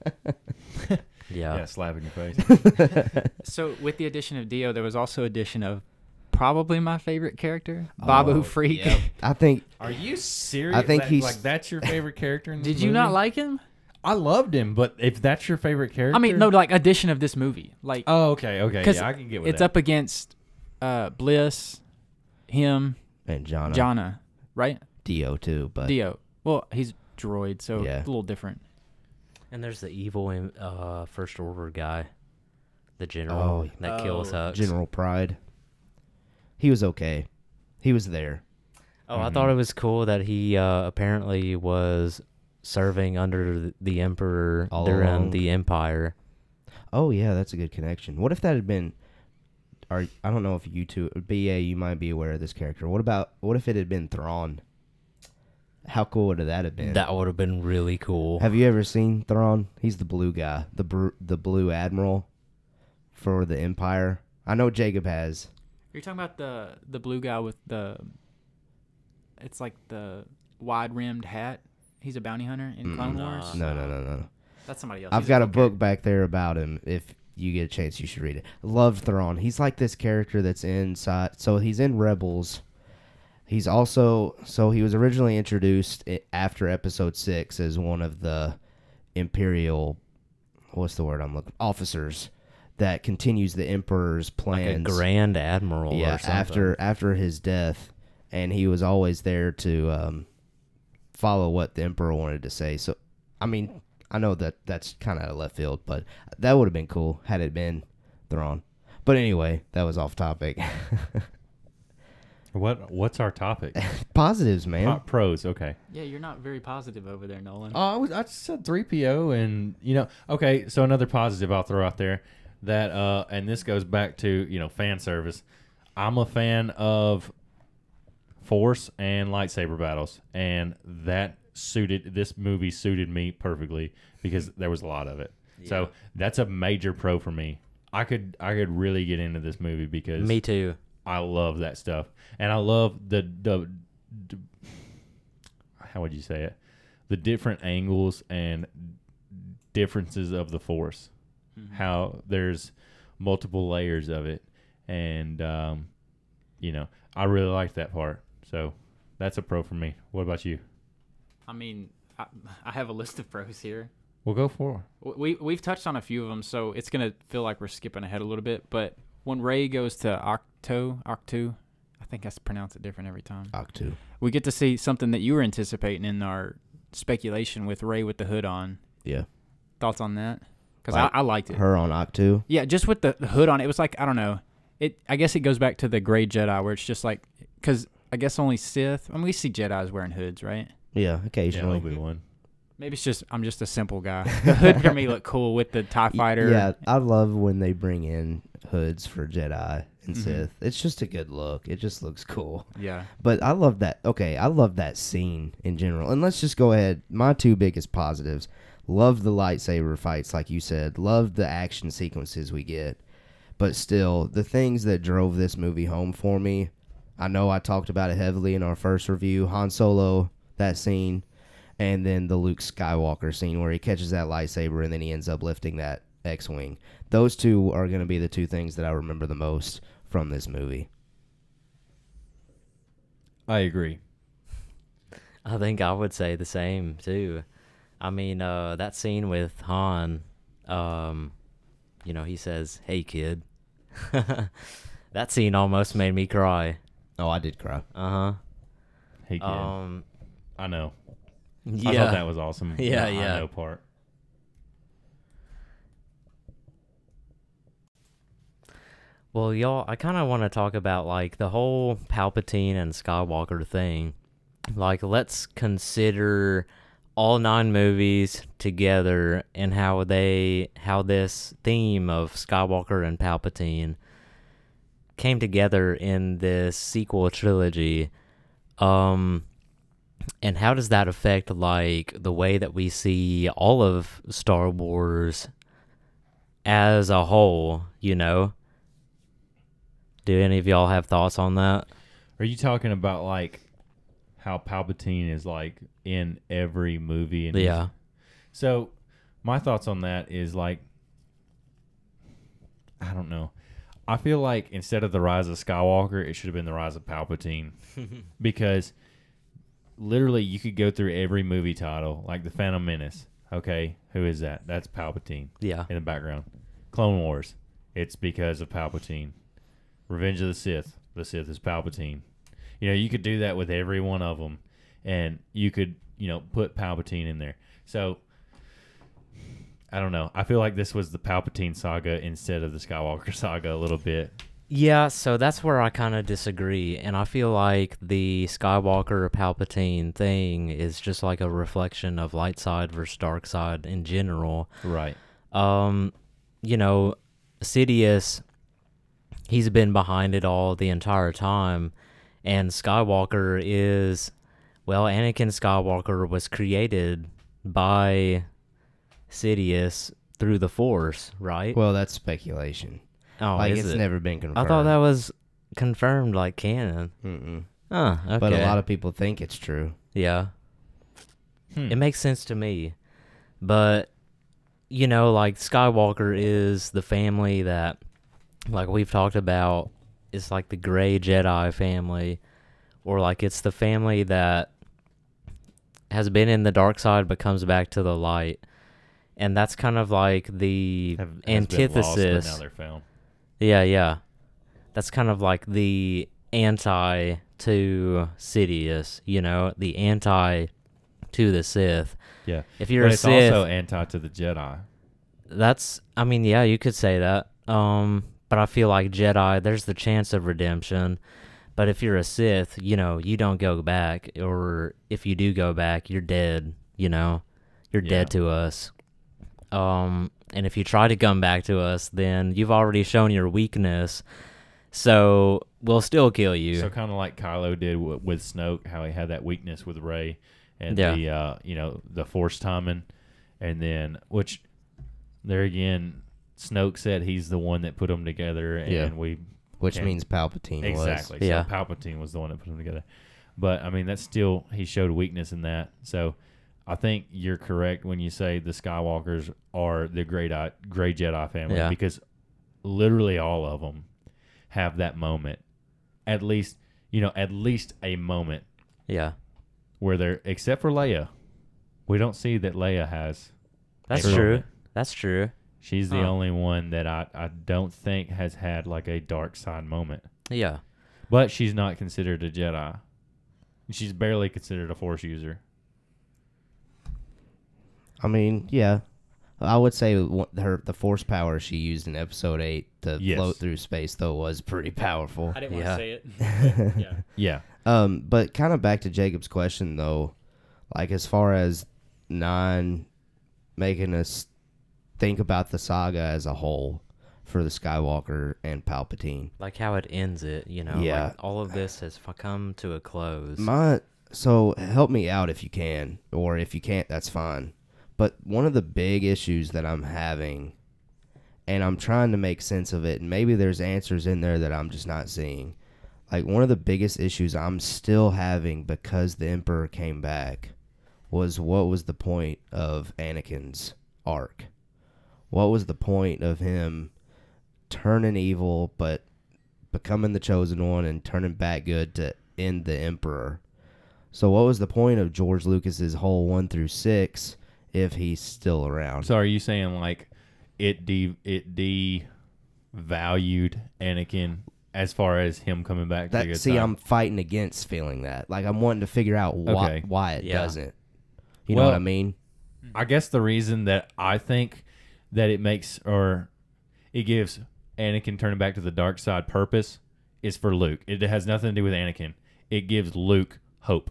Yeah. Yeah, slap in your face. So with the addition of D-O, there was also addition of probably my favorite character, Babu Oh, Frik. yep. I think Are you serious? I think That- he's- like that's your favorite character in this Did you not like him? I loved him, but if that's your favorite character, I mean, no, like addition of this movie, like Oh, okay, okay. 'Cause Yeah, I can get with it's that. up against uh, Bliss, him, and John Jannah, right? D-O too, but D-O. Well, he's droid, so Yeah. a little different. And there's the evil uh, first order guy, the general Oh, that kills oh, Hux. General Pryde. He was okay. He was there. Oh, I Mhm. thought it was cool that he uh, apparently was serving under the emperor All during along. the empire. Oh yeah, that's a good connection. What if that had been are I don't know if you two BA you might be aware of this character. What about what if it had been Thrawn? How cool would that have been? That would have been really cool. Have you ever seen Thrawn? He's the blue guy, the br- the blue admiral for the Empire. I know Jacob has. You're talking about the the blue guy with the. It's like the wide rimmed hat. He's a bounty hunter in Clone. Wars. No, no, no, no. That's somebody else. I've He's got a book back there about him. If you get a chance, you should read it. Loved Thrawn. He's like this character that's inside. So he's in Rebels. He's also so he was originally introduced i- after Episode Six as one of the Imperial. What's the word I'm looking? Officers that continues the Emperor's plans. like a grand admiral yeah, or something. after after his death, and he was always there to um, follow what the emperor wanted to say. So, I mean, I know that that's kind of left field, but that would have been cool had it been Thrawn. But anyway, that was off topic. What What's our topic? Positives, man. Hot pros. Okay. Yeah, you're not very positive over there, Nolan. Oh, I was I just said three PO, and you know, okay. So another positive I'll throw out there that, uh, and this goes back to you know fan service. I'm a fan of force and lightsaber battles, and that suited this movie suited me perfectly because there was a lot of it. So that's a major pro for me. I could I could really get into this movie because Me too. I love that stuff, and I love the the, the how would you say it? The different angles and differences of the force. How there's multiple layers of it, and um, you know, I really like that part. So that's a pro for me. What about you? I mean, I, I have a list of pros here. We'll go for. We we've touched on a few of them, so it's gonna feel like we're skipping ahead a little bit. But when Rey goes to Octo, Ahch-To, I think I s- pronounce it different every time. Ahch-To. We get to see something that you were anticipating in our speculation with Rey with the hood on. Yeah. Thoughts on that? Because Like I, I liked it. Her on Ahch-To. Yeah, just with the, the hood on, it was like I don't know. It I guess it goes back to the Gray Jedi where it's just like because I guess only Sith. I mean, we see Jedi's wearing hoods, right? Yeah, Yeah, occasionally. Obi Wan. Maybe it's just I'm just a simple guy. The hood for me look cool with the Tie Fighter. Yeah, I love when they bring in hoods for Jedi and Mhm. Sith. It's just a good look. It just looks cool. yeah. But I love that. Okay, I love that scene in general. And let's just go ahead. My two biggest positives. Love the lightsaber fights, like you said. Love the action sequences we get. But still, the things that drove this movie home for me, I know I talked about it heavily in our first review. Han Solo, that scene, and then the Luke Skywalker scene where he catches that lightsaber and then he ends up lifting that X Wing. Those two are going to be the two things that I remember the most from this movie. I agree. I think I would say the same too. I mean, uh, that scene with Han, um, you know, he says, "Hey, kid." that scene almost made me cry. Oh, I did cry. Uh huh. Hey, kid. Um, I know. yeah. I thought that was awesome. Yeah, the I yeah. know part. Well, y'all, I kind of want to talk about like the whole Palpatine and Skywalker thing. Like, let's consider all nine movies together and how they, how this theme of Skywalker and Palpatine came together in this sequel trilogy. Um, and how does that affect like the way that we see all of Star Wars as a whole? You know. Do any of y'all have thoughts on that? Are you talking about like how Palpatine is like in every movie? And Yeah. So my thoughts on that is like I don't know. I feel like instead of the rise of Skywalker, it should have been the rise of Palpatine because literally you could go through every movie title like the Phantom Menace. Okay, who is that? That's Palpatine Yeah. in the background. Clone Wars, it's because of Palpatine. Revenge of the Sith, the Sith is Palpatine. You know, you could do that with every one of them, and you could, you know, put Palpatine in there. So, I don't know. I feel like this was the Palpatine saga instead of the Skywalker saga a little bit. Yeah, so that's where I kind of disagree. And I feel like the Skywalker Palpatine thing is just like a reflection of light side versus dark side in general. Right. Um, you know, Sidious he's been behind it all the entire time. And Skywalker is, well, Anakin Skywalker was created by Sidious through the Force, right? Well, that's speculation. oh, like is it's it? never been confirmed. I thought that was confirmed, like canon. Mm-mm. Huh. Okay. But a lot of people think it's true. yeah. Hmm. It makes sense to me. But you know, like Skywalker is the family that like we've talked about it's like the gray Jedi family or like it's the family that has been in the dark side but comes back to the light. And that's kind of like the Have- has been lost, antithesis. Yeah, yeah. That's kind of like the anti to Sidious, you know, the anti to the Sith. Yeah. If you're but a it's Sith, also anti to the Jedi. that's I mean, yeah, you could say that. Um, but I feel like Jedi, there's the chance of redemption. But if you're a Sith, you know, you don't go back, or if you do go back, you're dead. You know, you're Yeah. dead to us. Um, and if you try to come back to us, then you've already shown your weakness. So we'll still kill you. So kind of like Kylo did w- with Snoke, how he had that weakness with Rey and Yeah. the uh, you know the Force timing, and then which there again, Snoke said he's the one that put them together, and Yeah. we Which Okay. means Palpatine exactly. Yeah. So Palpatine was the one that put them together, but I mean that's still he showed weakness in that. So I think you're correct when you say the Skywalkers are the great I- gray Jedi family Yeah. because literally all of them have that moment, at least you know at least a moment yeah, where they're except for Leia, we don't see that Leia has. that's a true. moment. That's true. She's the Huh. only one that I, I don't think has had like a dark side moment. Yeah. But she's not considered a Jedi. She's barely considered a Force user. I mean, yeah. I would say her the force power she used in episode 8 to Yes. float through space though was pretty powerful. I didn't Yeah. want to say it. yeah. Yeah. Um, but kind of back to Jacob's question though, like as far as nine making us think about the saga as a whole for the Skywalker and Palpatine. Like how it ends it, you know. Yeah. Like all of this has come to a close. My so help me out if you can, or if you can't, that's fine. But one of the big issues that I'm having, and I'm trying to make sense of it, and maybe there's answers in there that I'm just not seeing. Like one of the biggest issues I'm still having because the Emperor came back was what was the point of Anakin's arc? What was the point of him turning evil but becoming the chosen one and turning back good to end the Emperor? So what was the point of George Lucas's whole one through six if he's still around? So are you saying like it de it devalued Anakin as far as him coming back to that good see, side? I'm fighting against feeling that. Like I'm wanting to figure out why Okay. why it Yeah. doesn't. You know what I mean? I guess the reason that I think that it makes or it gives Anakin turning back to the dark side purpose is for Luke. It has nothing to do with Anakin. It gives Luke hope.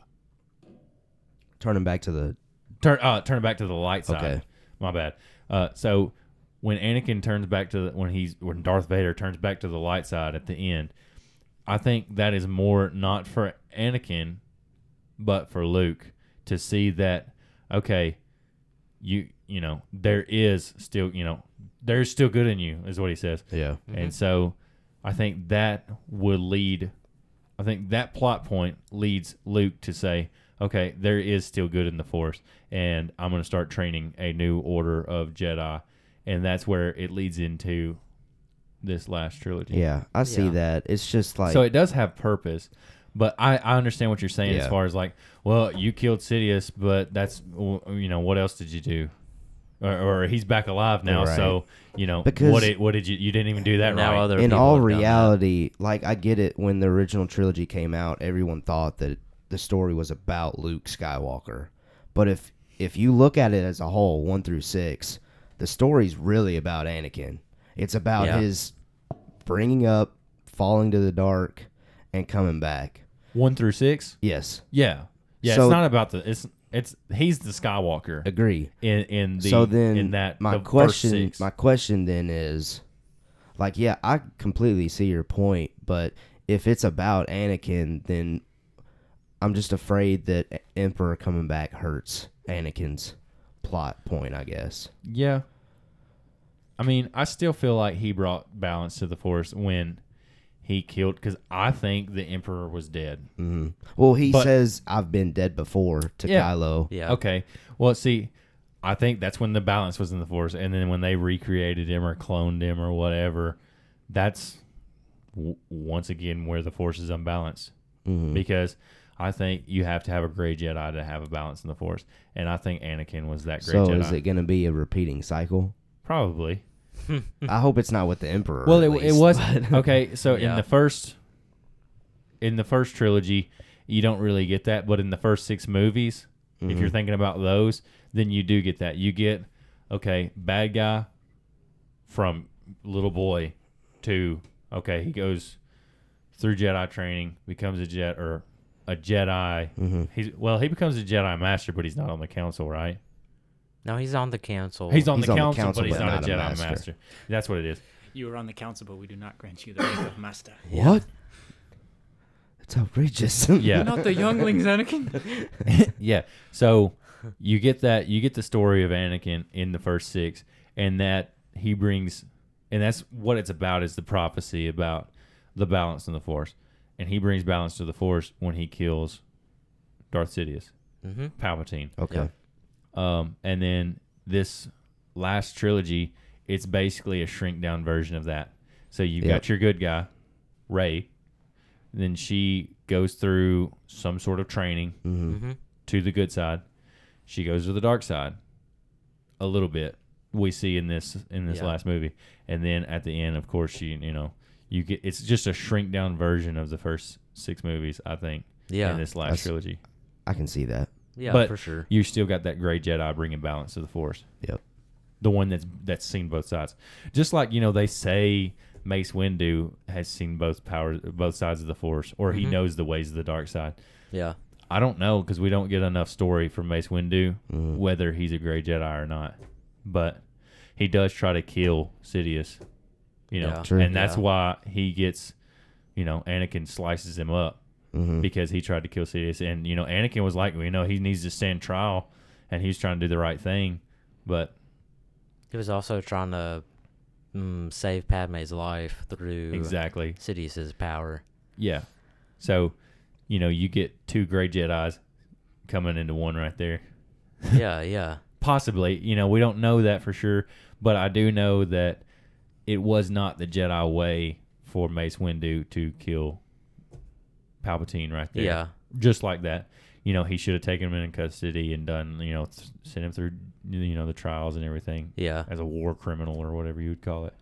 Turning back to the Turn uh turn back to the light side. Okay. My bad. Uh so when Anakin turns back to the, when he's when Darth Vader turns back to the light side at the end, I think that is more not for Anakin but for Luke to see that okay, you you know, there is still, you know, there's still good in you is what he says. yeah. And mm-hmm. so I think that would lead I think that plot point leads Luke to say, okay, there is still good in the Force, and I'm going to start training a new order of Jedi. And that's where it leads into this last trilogy. Yeah, I see Yeah. that. It's just like so it does have purpose. But I, I understand what you're saying as far as like, well, you killed Sidious, but that's, you know, what else did you do? Or, or he's back alive now, Right. so you know Because- what did what did you you didn't even do that now right? other in all have done that. reality, like I get it when the original trilogy came out, everyone thought that the story was about Luke Skywalker. But if if you look at it as a whole, 1 through 6, the story's really about Anakin. It's about Yeah. his bringing up, falling to the dark and coming back. One through six. Yes, Yeah, yeah. So- it's not about the. It's it's he's the Skywalker agree. in in the so then in that my the question my question then is like yeah, I completely see your point, but if it's about Anakin, then I'm just afraid that Emperor coming back hurts Anakin's plot point, I guess. Yeah. I mean, I still feel like he brought balance to the Force when he killed because I think the Emperor was dead. hmm Well, he But- says I've been dead before to Yeah. Kylo. Yeah. Okay. Well, see, I think that's when the balance was in the Force, and then when they recreated him or cloned him or whatever, that's w- once again where the Force is unbalanced Mhm. because I think you have to have a gray Jedi to have a balance in the Force, and I think Anakin was that great So Jedi. is it going to be a repeating cycle? Probably. I hope it's not with the Emperor. Well, at it, it was but- okay. So in Yeah. the first, in the first trilogy, you don't really get that, but in the first six movies, if Mm-hmm. you're thinking about those, then you do get that. You get okay, bad guy from little boy to okay, he goes through Jedi training, becomes a jet or a Jedi. Mhm. He's well, he becomes a Jedi master, but he's not on the council, right? No, he's on the council. He's on, He's the, on the council, council, but he's but not, not a a Jedi master. master. That's what it is. You are on the council, but we do not grant you the rank of master. What? That's outrageous. Yeah. You're not the younglings, Anakin. yeah. So you get that you get the story of Anakin in the first six, and that he brings, and that's what it's about is the prophecy about the balance in the Force, and he brings balance to the Force when he kills Darth Sidious, Mm-hmm. Palpatine. okay. Um, and then this last trilogy, it's basically a shrink down version of that. So you Yep. got your good guy, Rey. Then she goes through some sort of training hmm Mm-hmm. to the good side. She goes to the dark side a little bit. We see in this in this Yeah. last movie, and then at the end, of course, she you know you get it's just a shrink down version of the first six movies. I think Yeah. in this last That's- trilogy, I can see that. Yeah, but- for sure. you still got that gray Jedi bringing balance to the Force. Yep. The one that's that's seen both sides, just like you know they say Mace Windu has seen both powers, both sides of the Force, or he Mhm. knows the ways of the dark side. Yeah. I don't know because we don't get enough story from Mace Windu Mhm. whether he's a gray Jedi or not. But he does try to kill Sidious, you know, Yeah. True. and that's Yeah. why he gets, you know, Anakin slices him up hmm because he tried to kill Sidious, and you know, Anakin was like, you know, he needs to stand trial, and he's trying to do the right thing, but He was also trying to mm, save Padme's life through exactly, Sidious's power. yeah. So, you know, you get two gray Jedi's coming into one right there. yeah, yeah. Possibly, you know, we don't know that for sure, but I do know that it was not the Jedi way for Mace Windu to kill Palpatine right there. Yeah. just like that. You know, he should have taken him in custody and done, you know, th- sent him through, you know, the trials and everything Yeah. as a war criminal or whatever you would call it.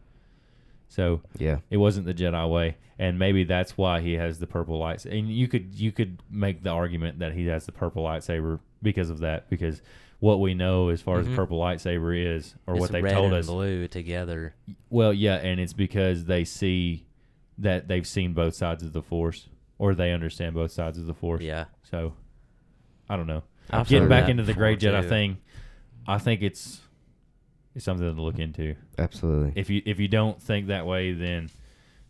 So Yeah. it wasn't the Jedi way, and maybe that's why he has the purple lights. And you could you could make the argument that he has the purple lightsaber because of that, because what we know as far as Mhm. the purple lightsaber is, or It's what they red told and us. blue together. Well, yeah, and it's because they see that they've seen both sides of the force, or they understand both sides of the force. Yeah. So, I don't know. I've Getting heard back that into the Gray before, Jedi too. thing, I think it's it's something to look into. Absolutely. If you if you don't think that way, then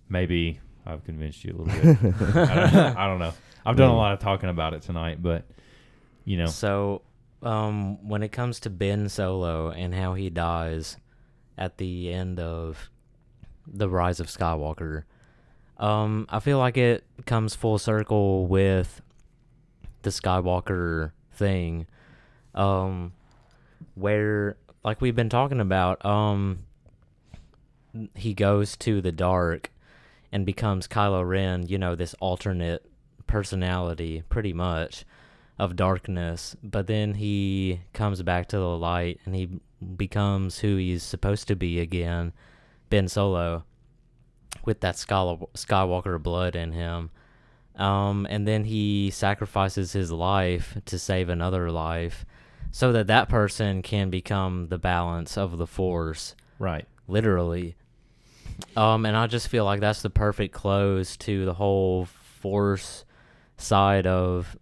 maybe I've convinced you a little bit. I, don't, I don't know. I've done a lot of talking about it tonight, but you know, So, um, when it comes to Ben Solo and how he dies at the end of the Rise of Skywalker, um, I feel like it comes full circle with the Skywalker thing, um, where like we've been talking about, um, he goes to the dark and becomes Kylo Ren. You know, this alternate personality, pretty much of darkness, but then he comes back to the light and he becomes who he's supposed to be again, Ben Solo, with that Skywalker blood in him. Um, and then he sacrifices his life to save another life so that that person can become the balance of the Force, right? literally. Um, and I just feel like that's the perfect close to the whole Force side of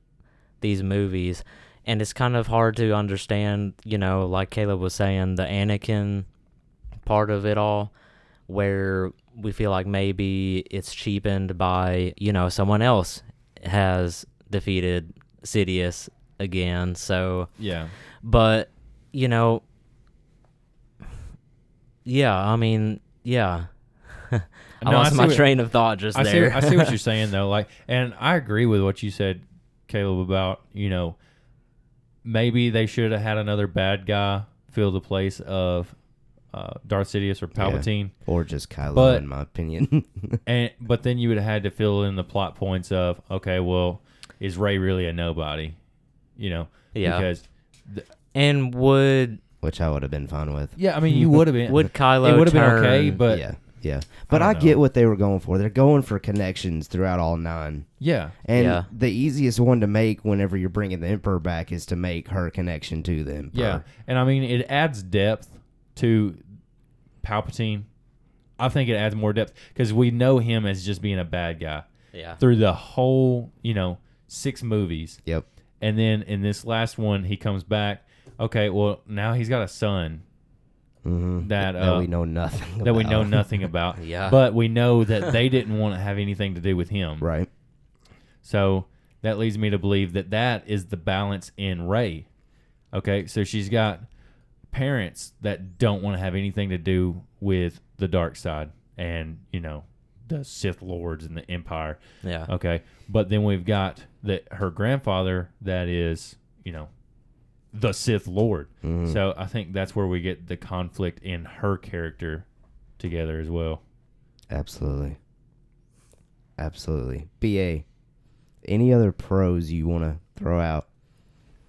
these movies. And it's kind of hard to understand, you know, like Caleb was saying, the Anakin part of it all, where we feel like maybe it's cheapened by you know someone else has defeated Sidious again. So Yeah. but you know, yeah, I mean, yeah. I No, lost see my what- train of thought just I see, there. I see what you're saying though. Like, and I agree with what you said, Caleb, about you know maybe they should have had another bad guy fill the place of uh, Darth Sidious or Palpatine, or just Kylo, But- in my opinion. and but then you would have had to fill in the plot points of okay, well, is Rey really a nobody? You know, Yeah. because and would which I would have been fine with. yeah, I mean, you would have been would Kylo it would have been okay, but yeah, yeah. But don't I, get what they were going for. They're going for connections throughout all nine. yeah, And Yeah. the easiest one to make whenever you're bringing the Emperor back is to make her connection to the Emperor. Yeah, and I mean it adds depth to Palpatine. I think it adds more depth because we know him as just being a bad guy yeah. through the whole, you know, six movies, Yep. and then in this last one he comes back. Okay, well now he's got a son Mm-hmm. that that uh, we know nothing. that we know about. nothing about. Yeah. but we know that they didn't want to have anything to do with him. Right. So that leads me to believe that that is the balance in Rey. Okay, so she's got parents that don't want to have anything to do with the dark side and, you know, the Sith lords and the empire. Yeah. Okay, but then we've got that her grandfather that is, you know, the Sith lord. Mhm. So I think that's where we get the conflict in her character together as well. Absolutely. Absolutely. BA, any other pros you want to throw out?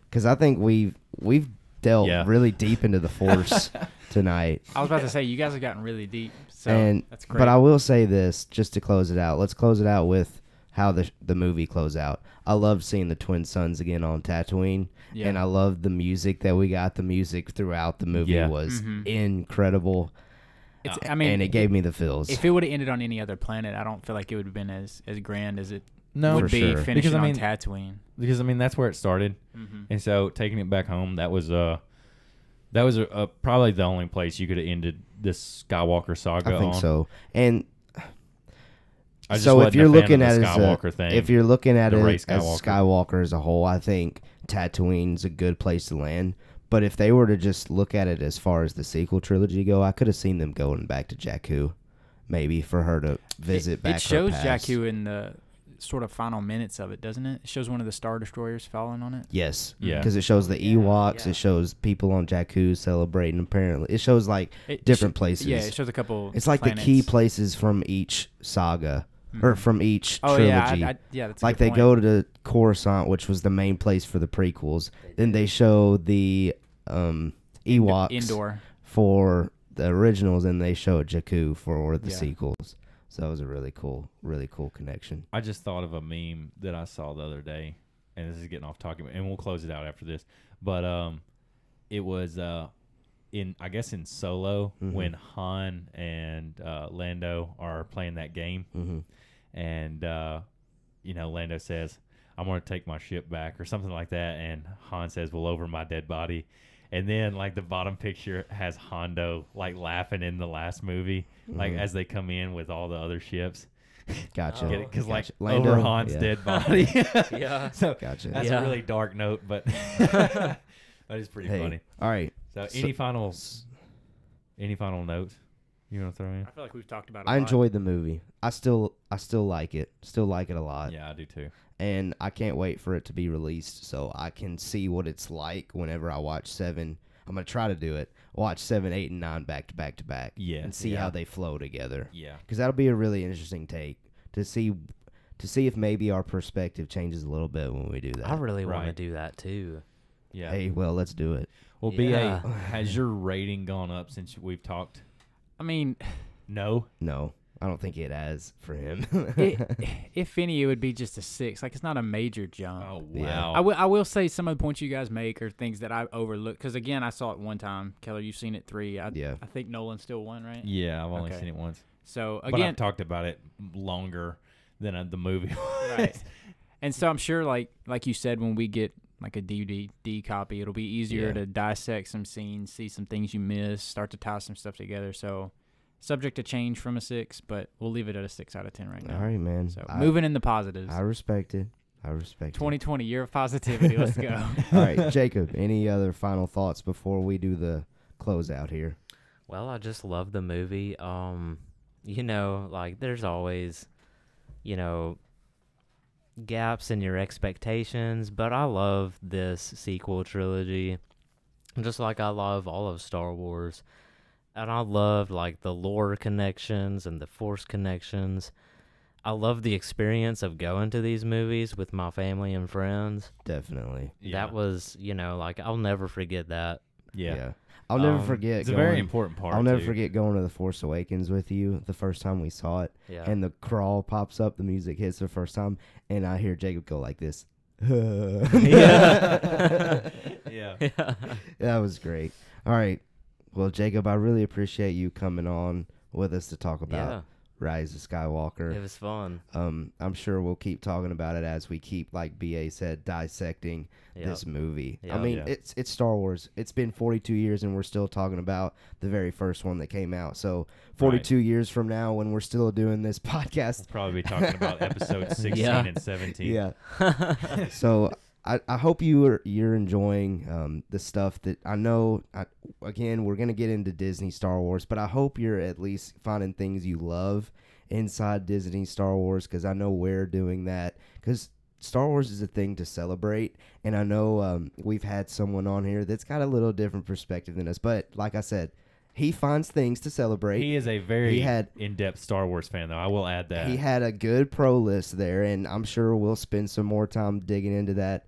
Because I think we've we've delved Yeah. really deep into the Force tonight. I was about to say you guys have gotten really deep. So and that's great. but I will say this just to close it out. Let's close it out with how the the movie closed out. I loved seeing the twin suns again on Tatooine, Yeah. and I loved the music that we got. The music throughout the movie Yeah. was Mhm. incredible, It's, I mean, and it gave me the feels. if it would have ended on any other planet, I don't feel like it would have been as as grand as it No, would be sure. finishing Because, I on mean- Tatooine. because I mean that's where it started. Mm-hmm. And so taking it back home, that was uh that was a, a, probably the only place you could have ended this Skywalker saga I think on. so. And I just so if you're looking at it as Skywalker a, thing, if you're looking at it Rey as Skywalker. Skywalker as a whole, I think Tatooine's a good place to land. But if they were to just look at it as far as the sequel trilogy go, I could have seen them going back to Jakku, maybe for her to visit it, back. It shows her past. Jakku in the sort of final minutes of it, doesn't it? It shows one of the star destroyers falling on it. Yes, Yeah. because it shows the Ewoks. yeah. It shows people on Jakku celebrating. Apparently, it shows like It different sh- places. Yeah, it shows a couple. it's like planets. the key places from each saga or Mhm. from each Oh trilogy. yeah, I, I, yeah. That's a like good they point. go to Coruscant, which was the main place for the prequels. Then they show the um, Ewoks Endor. for the originals, and they show Jakku for the Yeah. sequels. So that was a really cool, really cool connection. I just thought of a meme that I saw the other day, and this is getting off talking, and we'll close it out after this. But um, it was uh, in I guess in Solo Mhm. when Han and uh, Lando are playing that game, hmm and uh, you know Lando says, "I'm going to take my ship back" or something like that, and Han says, "Well, over my dead body." And then like the bottom picture has Hondo like laughing in the last movie, like Mhm. as they come in with all the other ships. Gotcha. Oh, Because like Gotcha. Lando? over Han's Yeah. dead body. Yeah. So Gotcha. that's Yeah. a really dark note, but that is pretty Hey, funny. all right. So, So- any final any final notes you want to throw in? I feel like we've talked about. It a I lot. enjoyed the movie. I still, I still like it. Still like it a lot. Yeah, I do too. and I can't wait for it to be released so I can see what it's like whenever I watch seven. I'm gonna try to do it. Watch seven, eight, and nine back to back to back, Yeah. and see Yeah. how they flow together. Yeah. Because that'll be a really interesting take to see, to see if maybe our perspective changes a little bit when we do that. I really want to do that too. Yeah. Hey, well, let's do it. well, Yeah. BA, has your rating gone up since we've talked? I mean, No. No, I don't think it has for him. it, if any, it would be just a six. Like it's not a major jump. Oh Yeah. wow. I will. I will say some of the points you guys make are things that I overlooked. Because again, I saw it one time. Keller, you've seen it three. I, Yeah. I think Nolan still won, right? yeah, I've only Okay. seen it once, So but again, I've talked about it longer than uh, the movie. right. And so I'm sure, like like you said, when we get like a DVD copy, it'll be easier Yeah. to dissect some scenes, see some things you missed, start to tie some stuff together. So subject to change from a six, but we'll leave it at a six out of ten right now. All right, man. So I, moving in the positives. I respect it. I respect it. 2020 year of positivity. Let's go. All right, Jacob. Any other final thoughts before we do the closeout here? Well, I just love the movie. Um, you know, like there's always, you know, gaps in your expectations, but I love this sequel trilogy, just like I love all of Star Wars, and I love like the lore connections and the Force connections. I love the experience of going to these movies with my family and friends. Definitely. Yeah. That was, you know, like I'll never forget that. yeah. I'll never Um, forget. It's a very important part. I'll never too. forget going to the Force Awakens with you the first time we saw it, Yeah. and the crawl pops up, the music hits the first time, and I hear Jacob go like this. Yeah. Yeah. yeah. that was great. All right. Well, Jacob, I really appreciate you coming on with us to talk about yeah. Rise of Skywalker. It was fun. Um, I'm sure we'll keep talking about it as we keep, like BA said, dissecting Yep. this movie. I mean, Yeah. it's it's Star Wars. It's been 42 years, and we're still talking about the very first one that came out. So 42 years from now, when we're still doing this podcast, We'll probably be talking about episode 16 Yeah. and 17. yeah. so I, I hope you are you're enjoying um, the stuff that I know. I, again, we're gonna get into Disney Star Wars, but I hope you're at least finding things you love inside Disney Star Wars because I know we're doing that because. Star Wars is a thing to celebrate, and I know um, we've had someone on here that's got a little different perspective than us. But like I said, he finds things to celebrate. He is a very He had- in-depth Star Wars fan, though. I will add that. He had a good pro list there, and I'm sure we'll spend some more time digging into that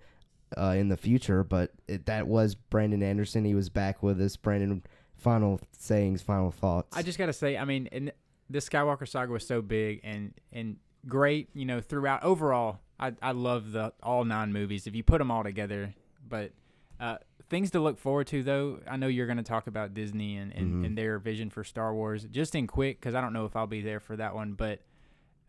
uh, in the future. But it, that was Brandon Anderson. He was back with us. Brandon, final sayings, final thoughts. I just gotta say, I mean, and this Skywalker saga was so big and and great, you know, throughout. Overall, I I love the all nine movies if you put them all together. But uh, things to look forward to, though. I know you're gonna talk about Disney and and, Mhm. and their vision for Star Wars. Just in quick, because I don't know if I'll be there for that one, but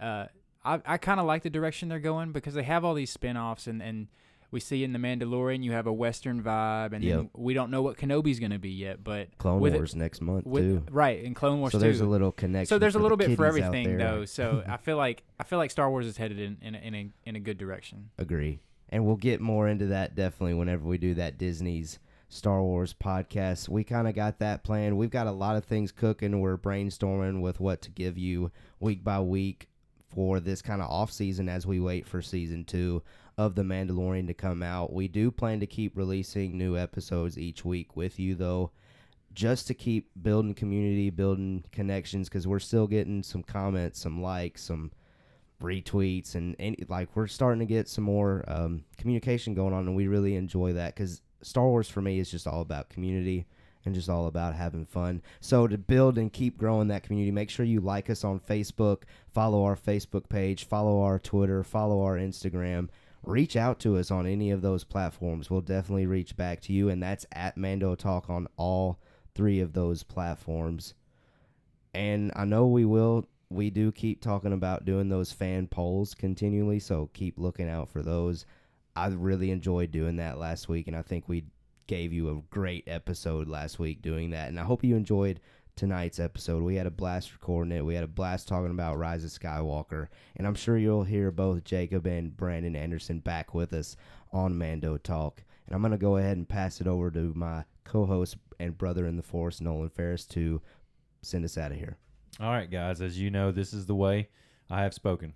uh, I I kind of like the direction they're going because they have all these spin-offs and and. We see in the Mandalorian, you have a Western vibe, and then Yep. we don't know what Kenobi's going to be yet. But Clone with it- Wars next month with, too. right And Clone Wars So too. there's a little connection. So there's a little bit for everything though. So I feel like I feel like Star Wars is headed in in a, in a, in a good direction. Agree. And we'll get more into that definitely whenever we do that Disney's Star Wars podcast. We kind of got that planned. We've got a lot of things cooking. We're brainstorming with what to give you week by week for this kind of off season as we wait for season two of The Mandalorian to come out. We do plan to keep releasing new episodes each week with you, though, just to keep building community, building connections, because we're still getting some comments, some likes, some retweets and, and like we're starting to get some more um, communication going on and we really enjoy that because star wars for me is just all about community and just all about having fun so to build and keep growing that community make sure you like us on facebook follow our facebook page follow our twitter follow our instagram reach out to us on any of those platforms we'll definitely reach back to you and that's at mando talk on all three of those platforms and I know we will. We do keep talking about doing those fan polls continually, so keep looking out for those. I really enjoyed doing that last week, and I think we gave you a great episode last week doing that. And I hope you enjoyed tonight's episode. We had a blast recording it. We had a blast talking about Rise of Skywalker, and I'm sure you'll hear both Jacob and Brandon Anderson back with us on Mando Talk. And I'm gonna go ahead and pass it over to my co-host and brother in the force, Nolan Ferris, to send us out of here. All right, guys. As you know, this is the way I have spoken.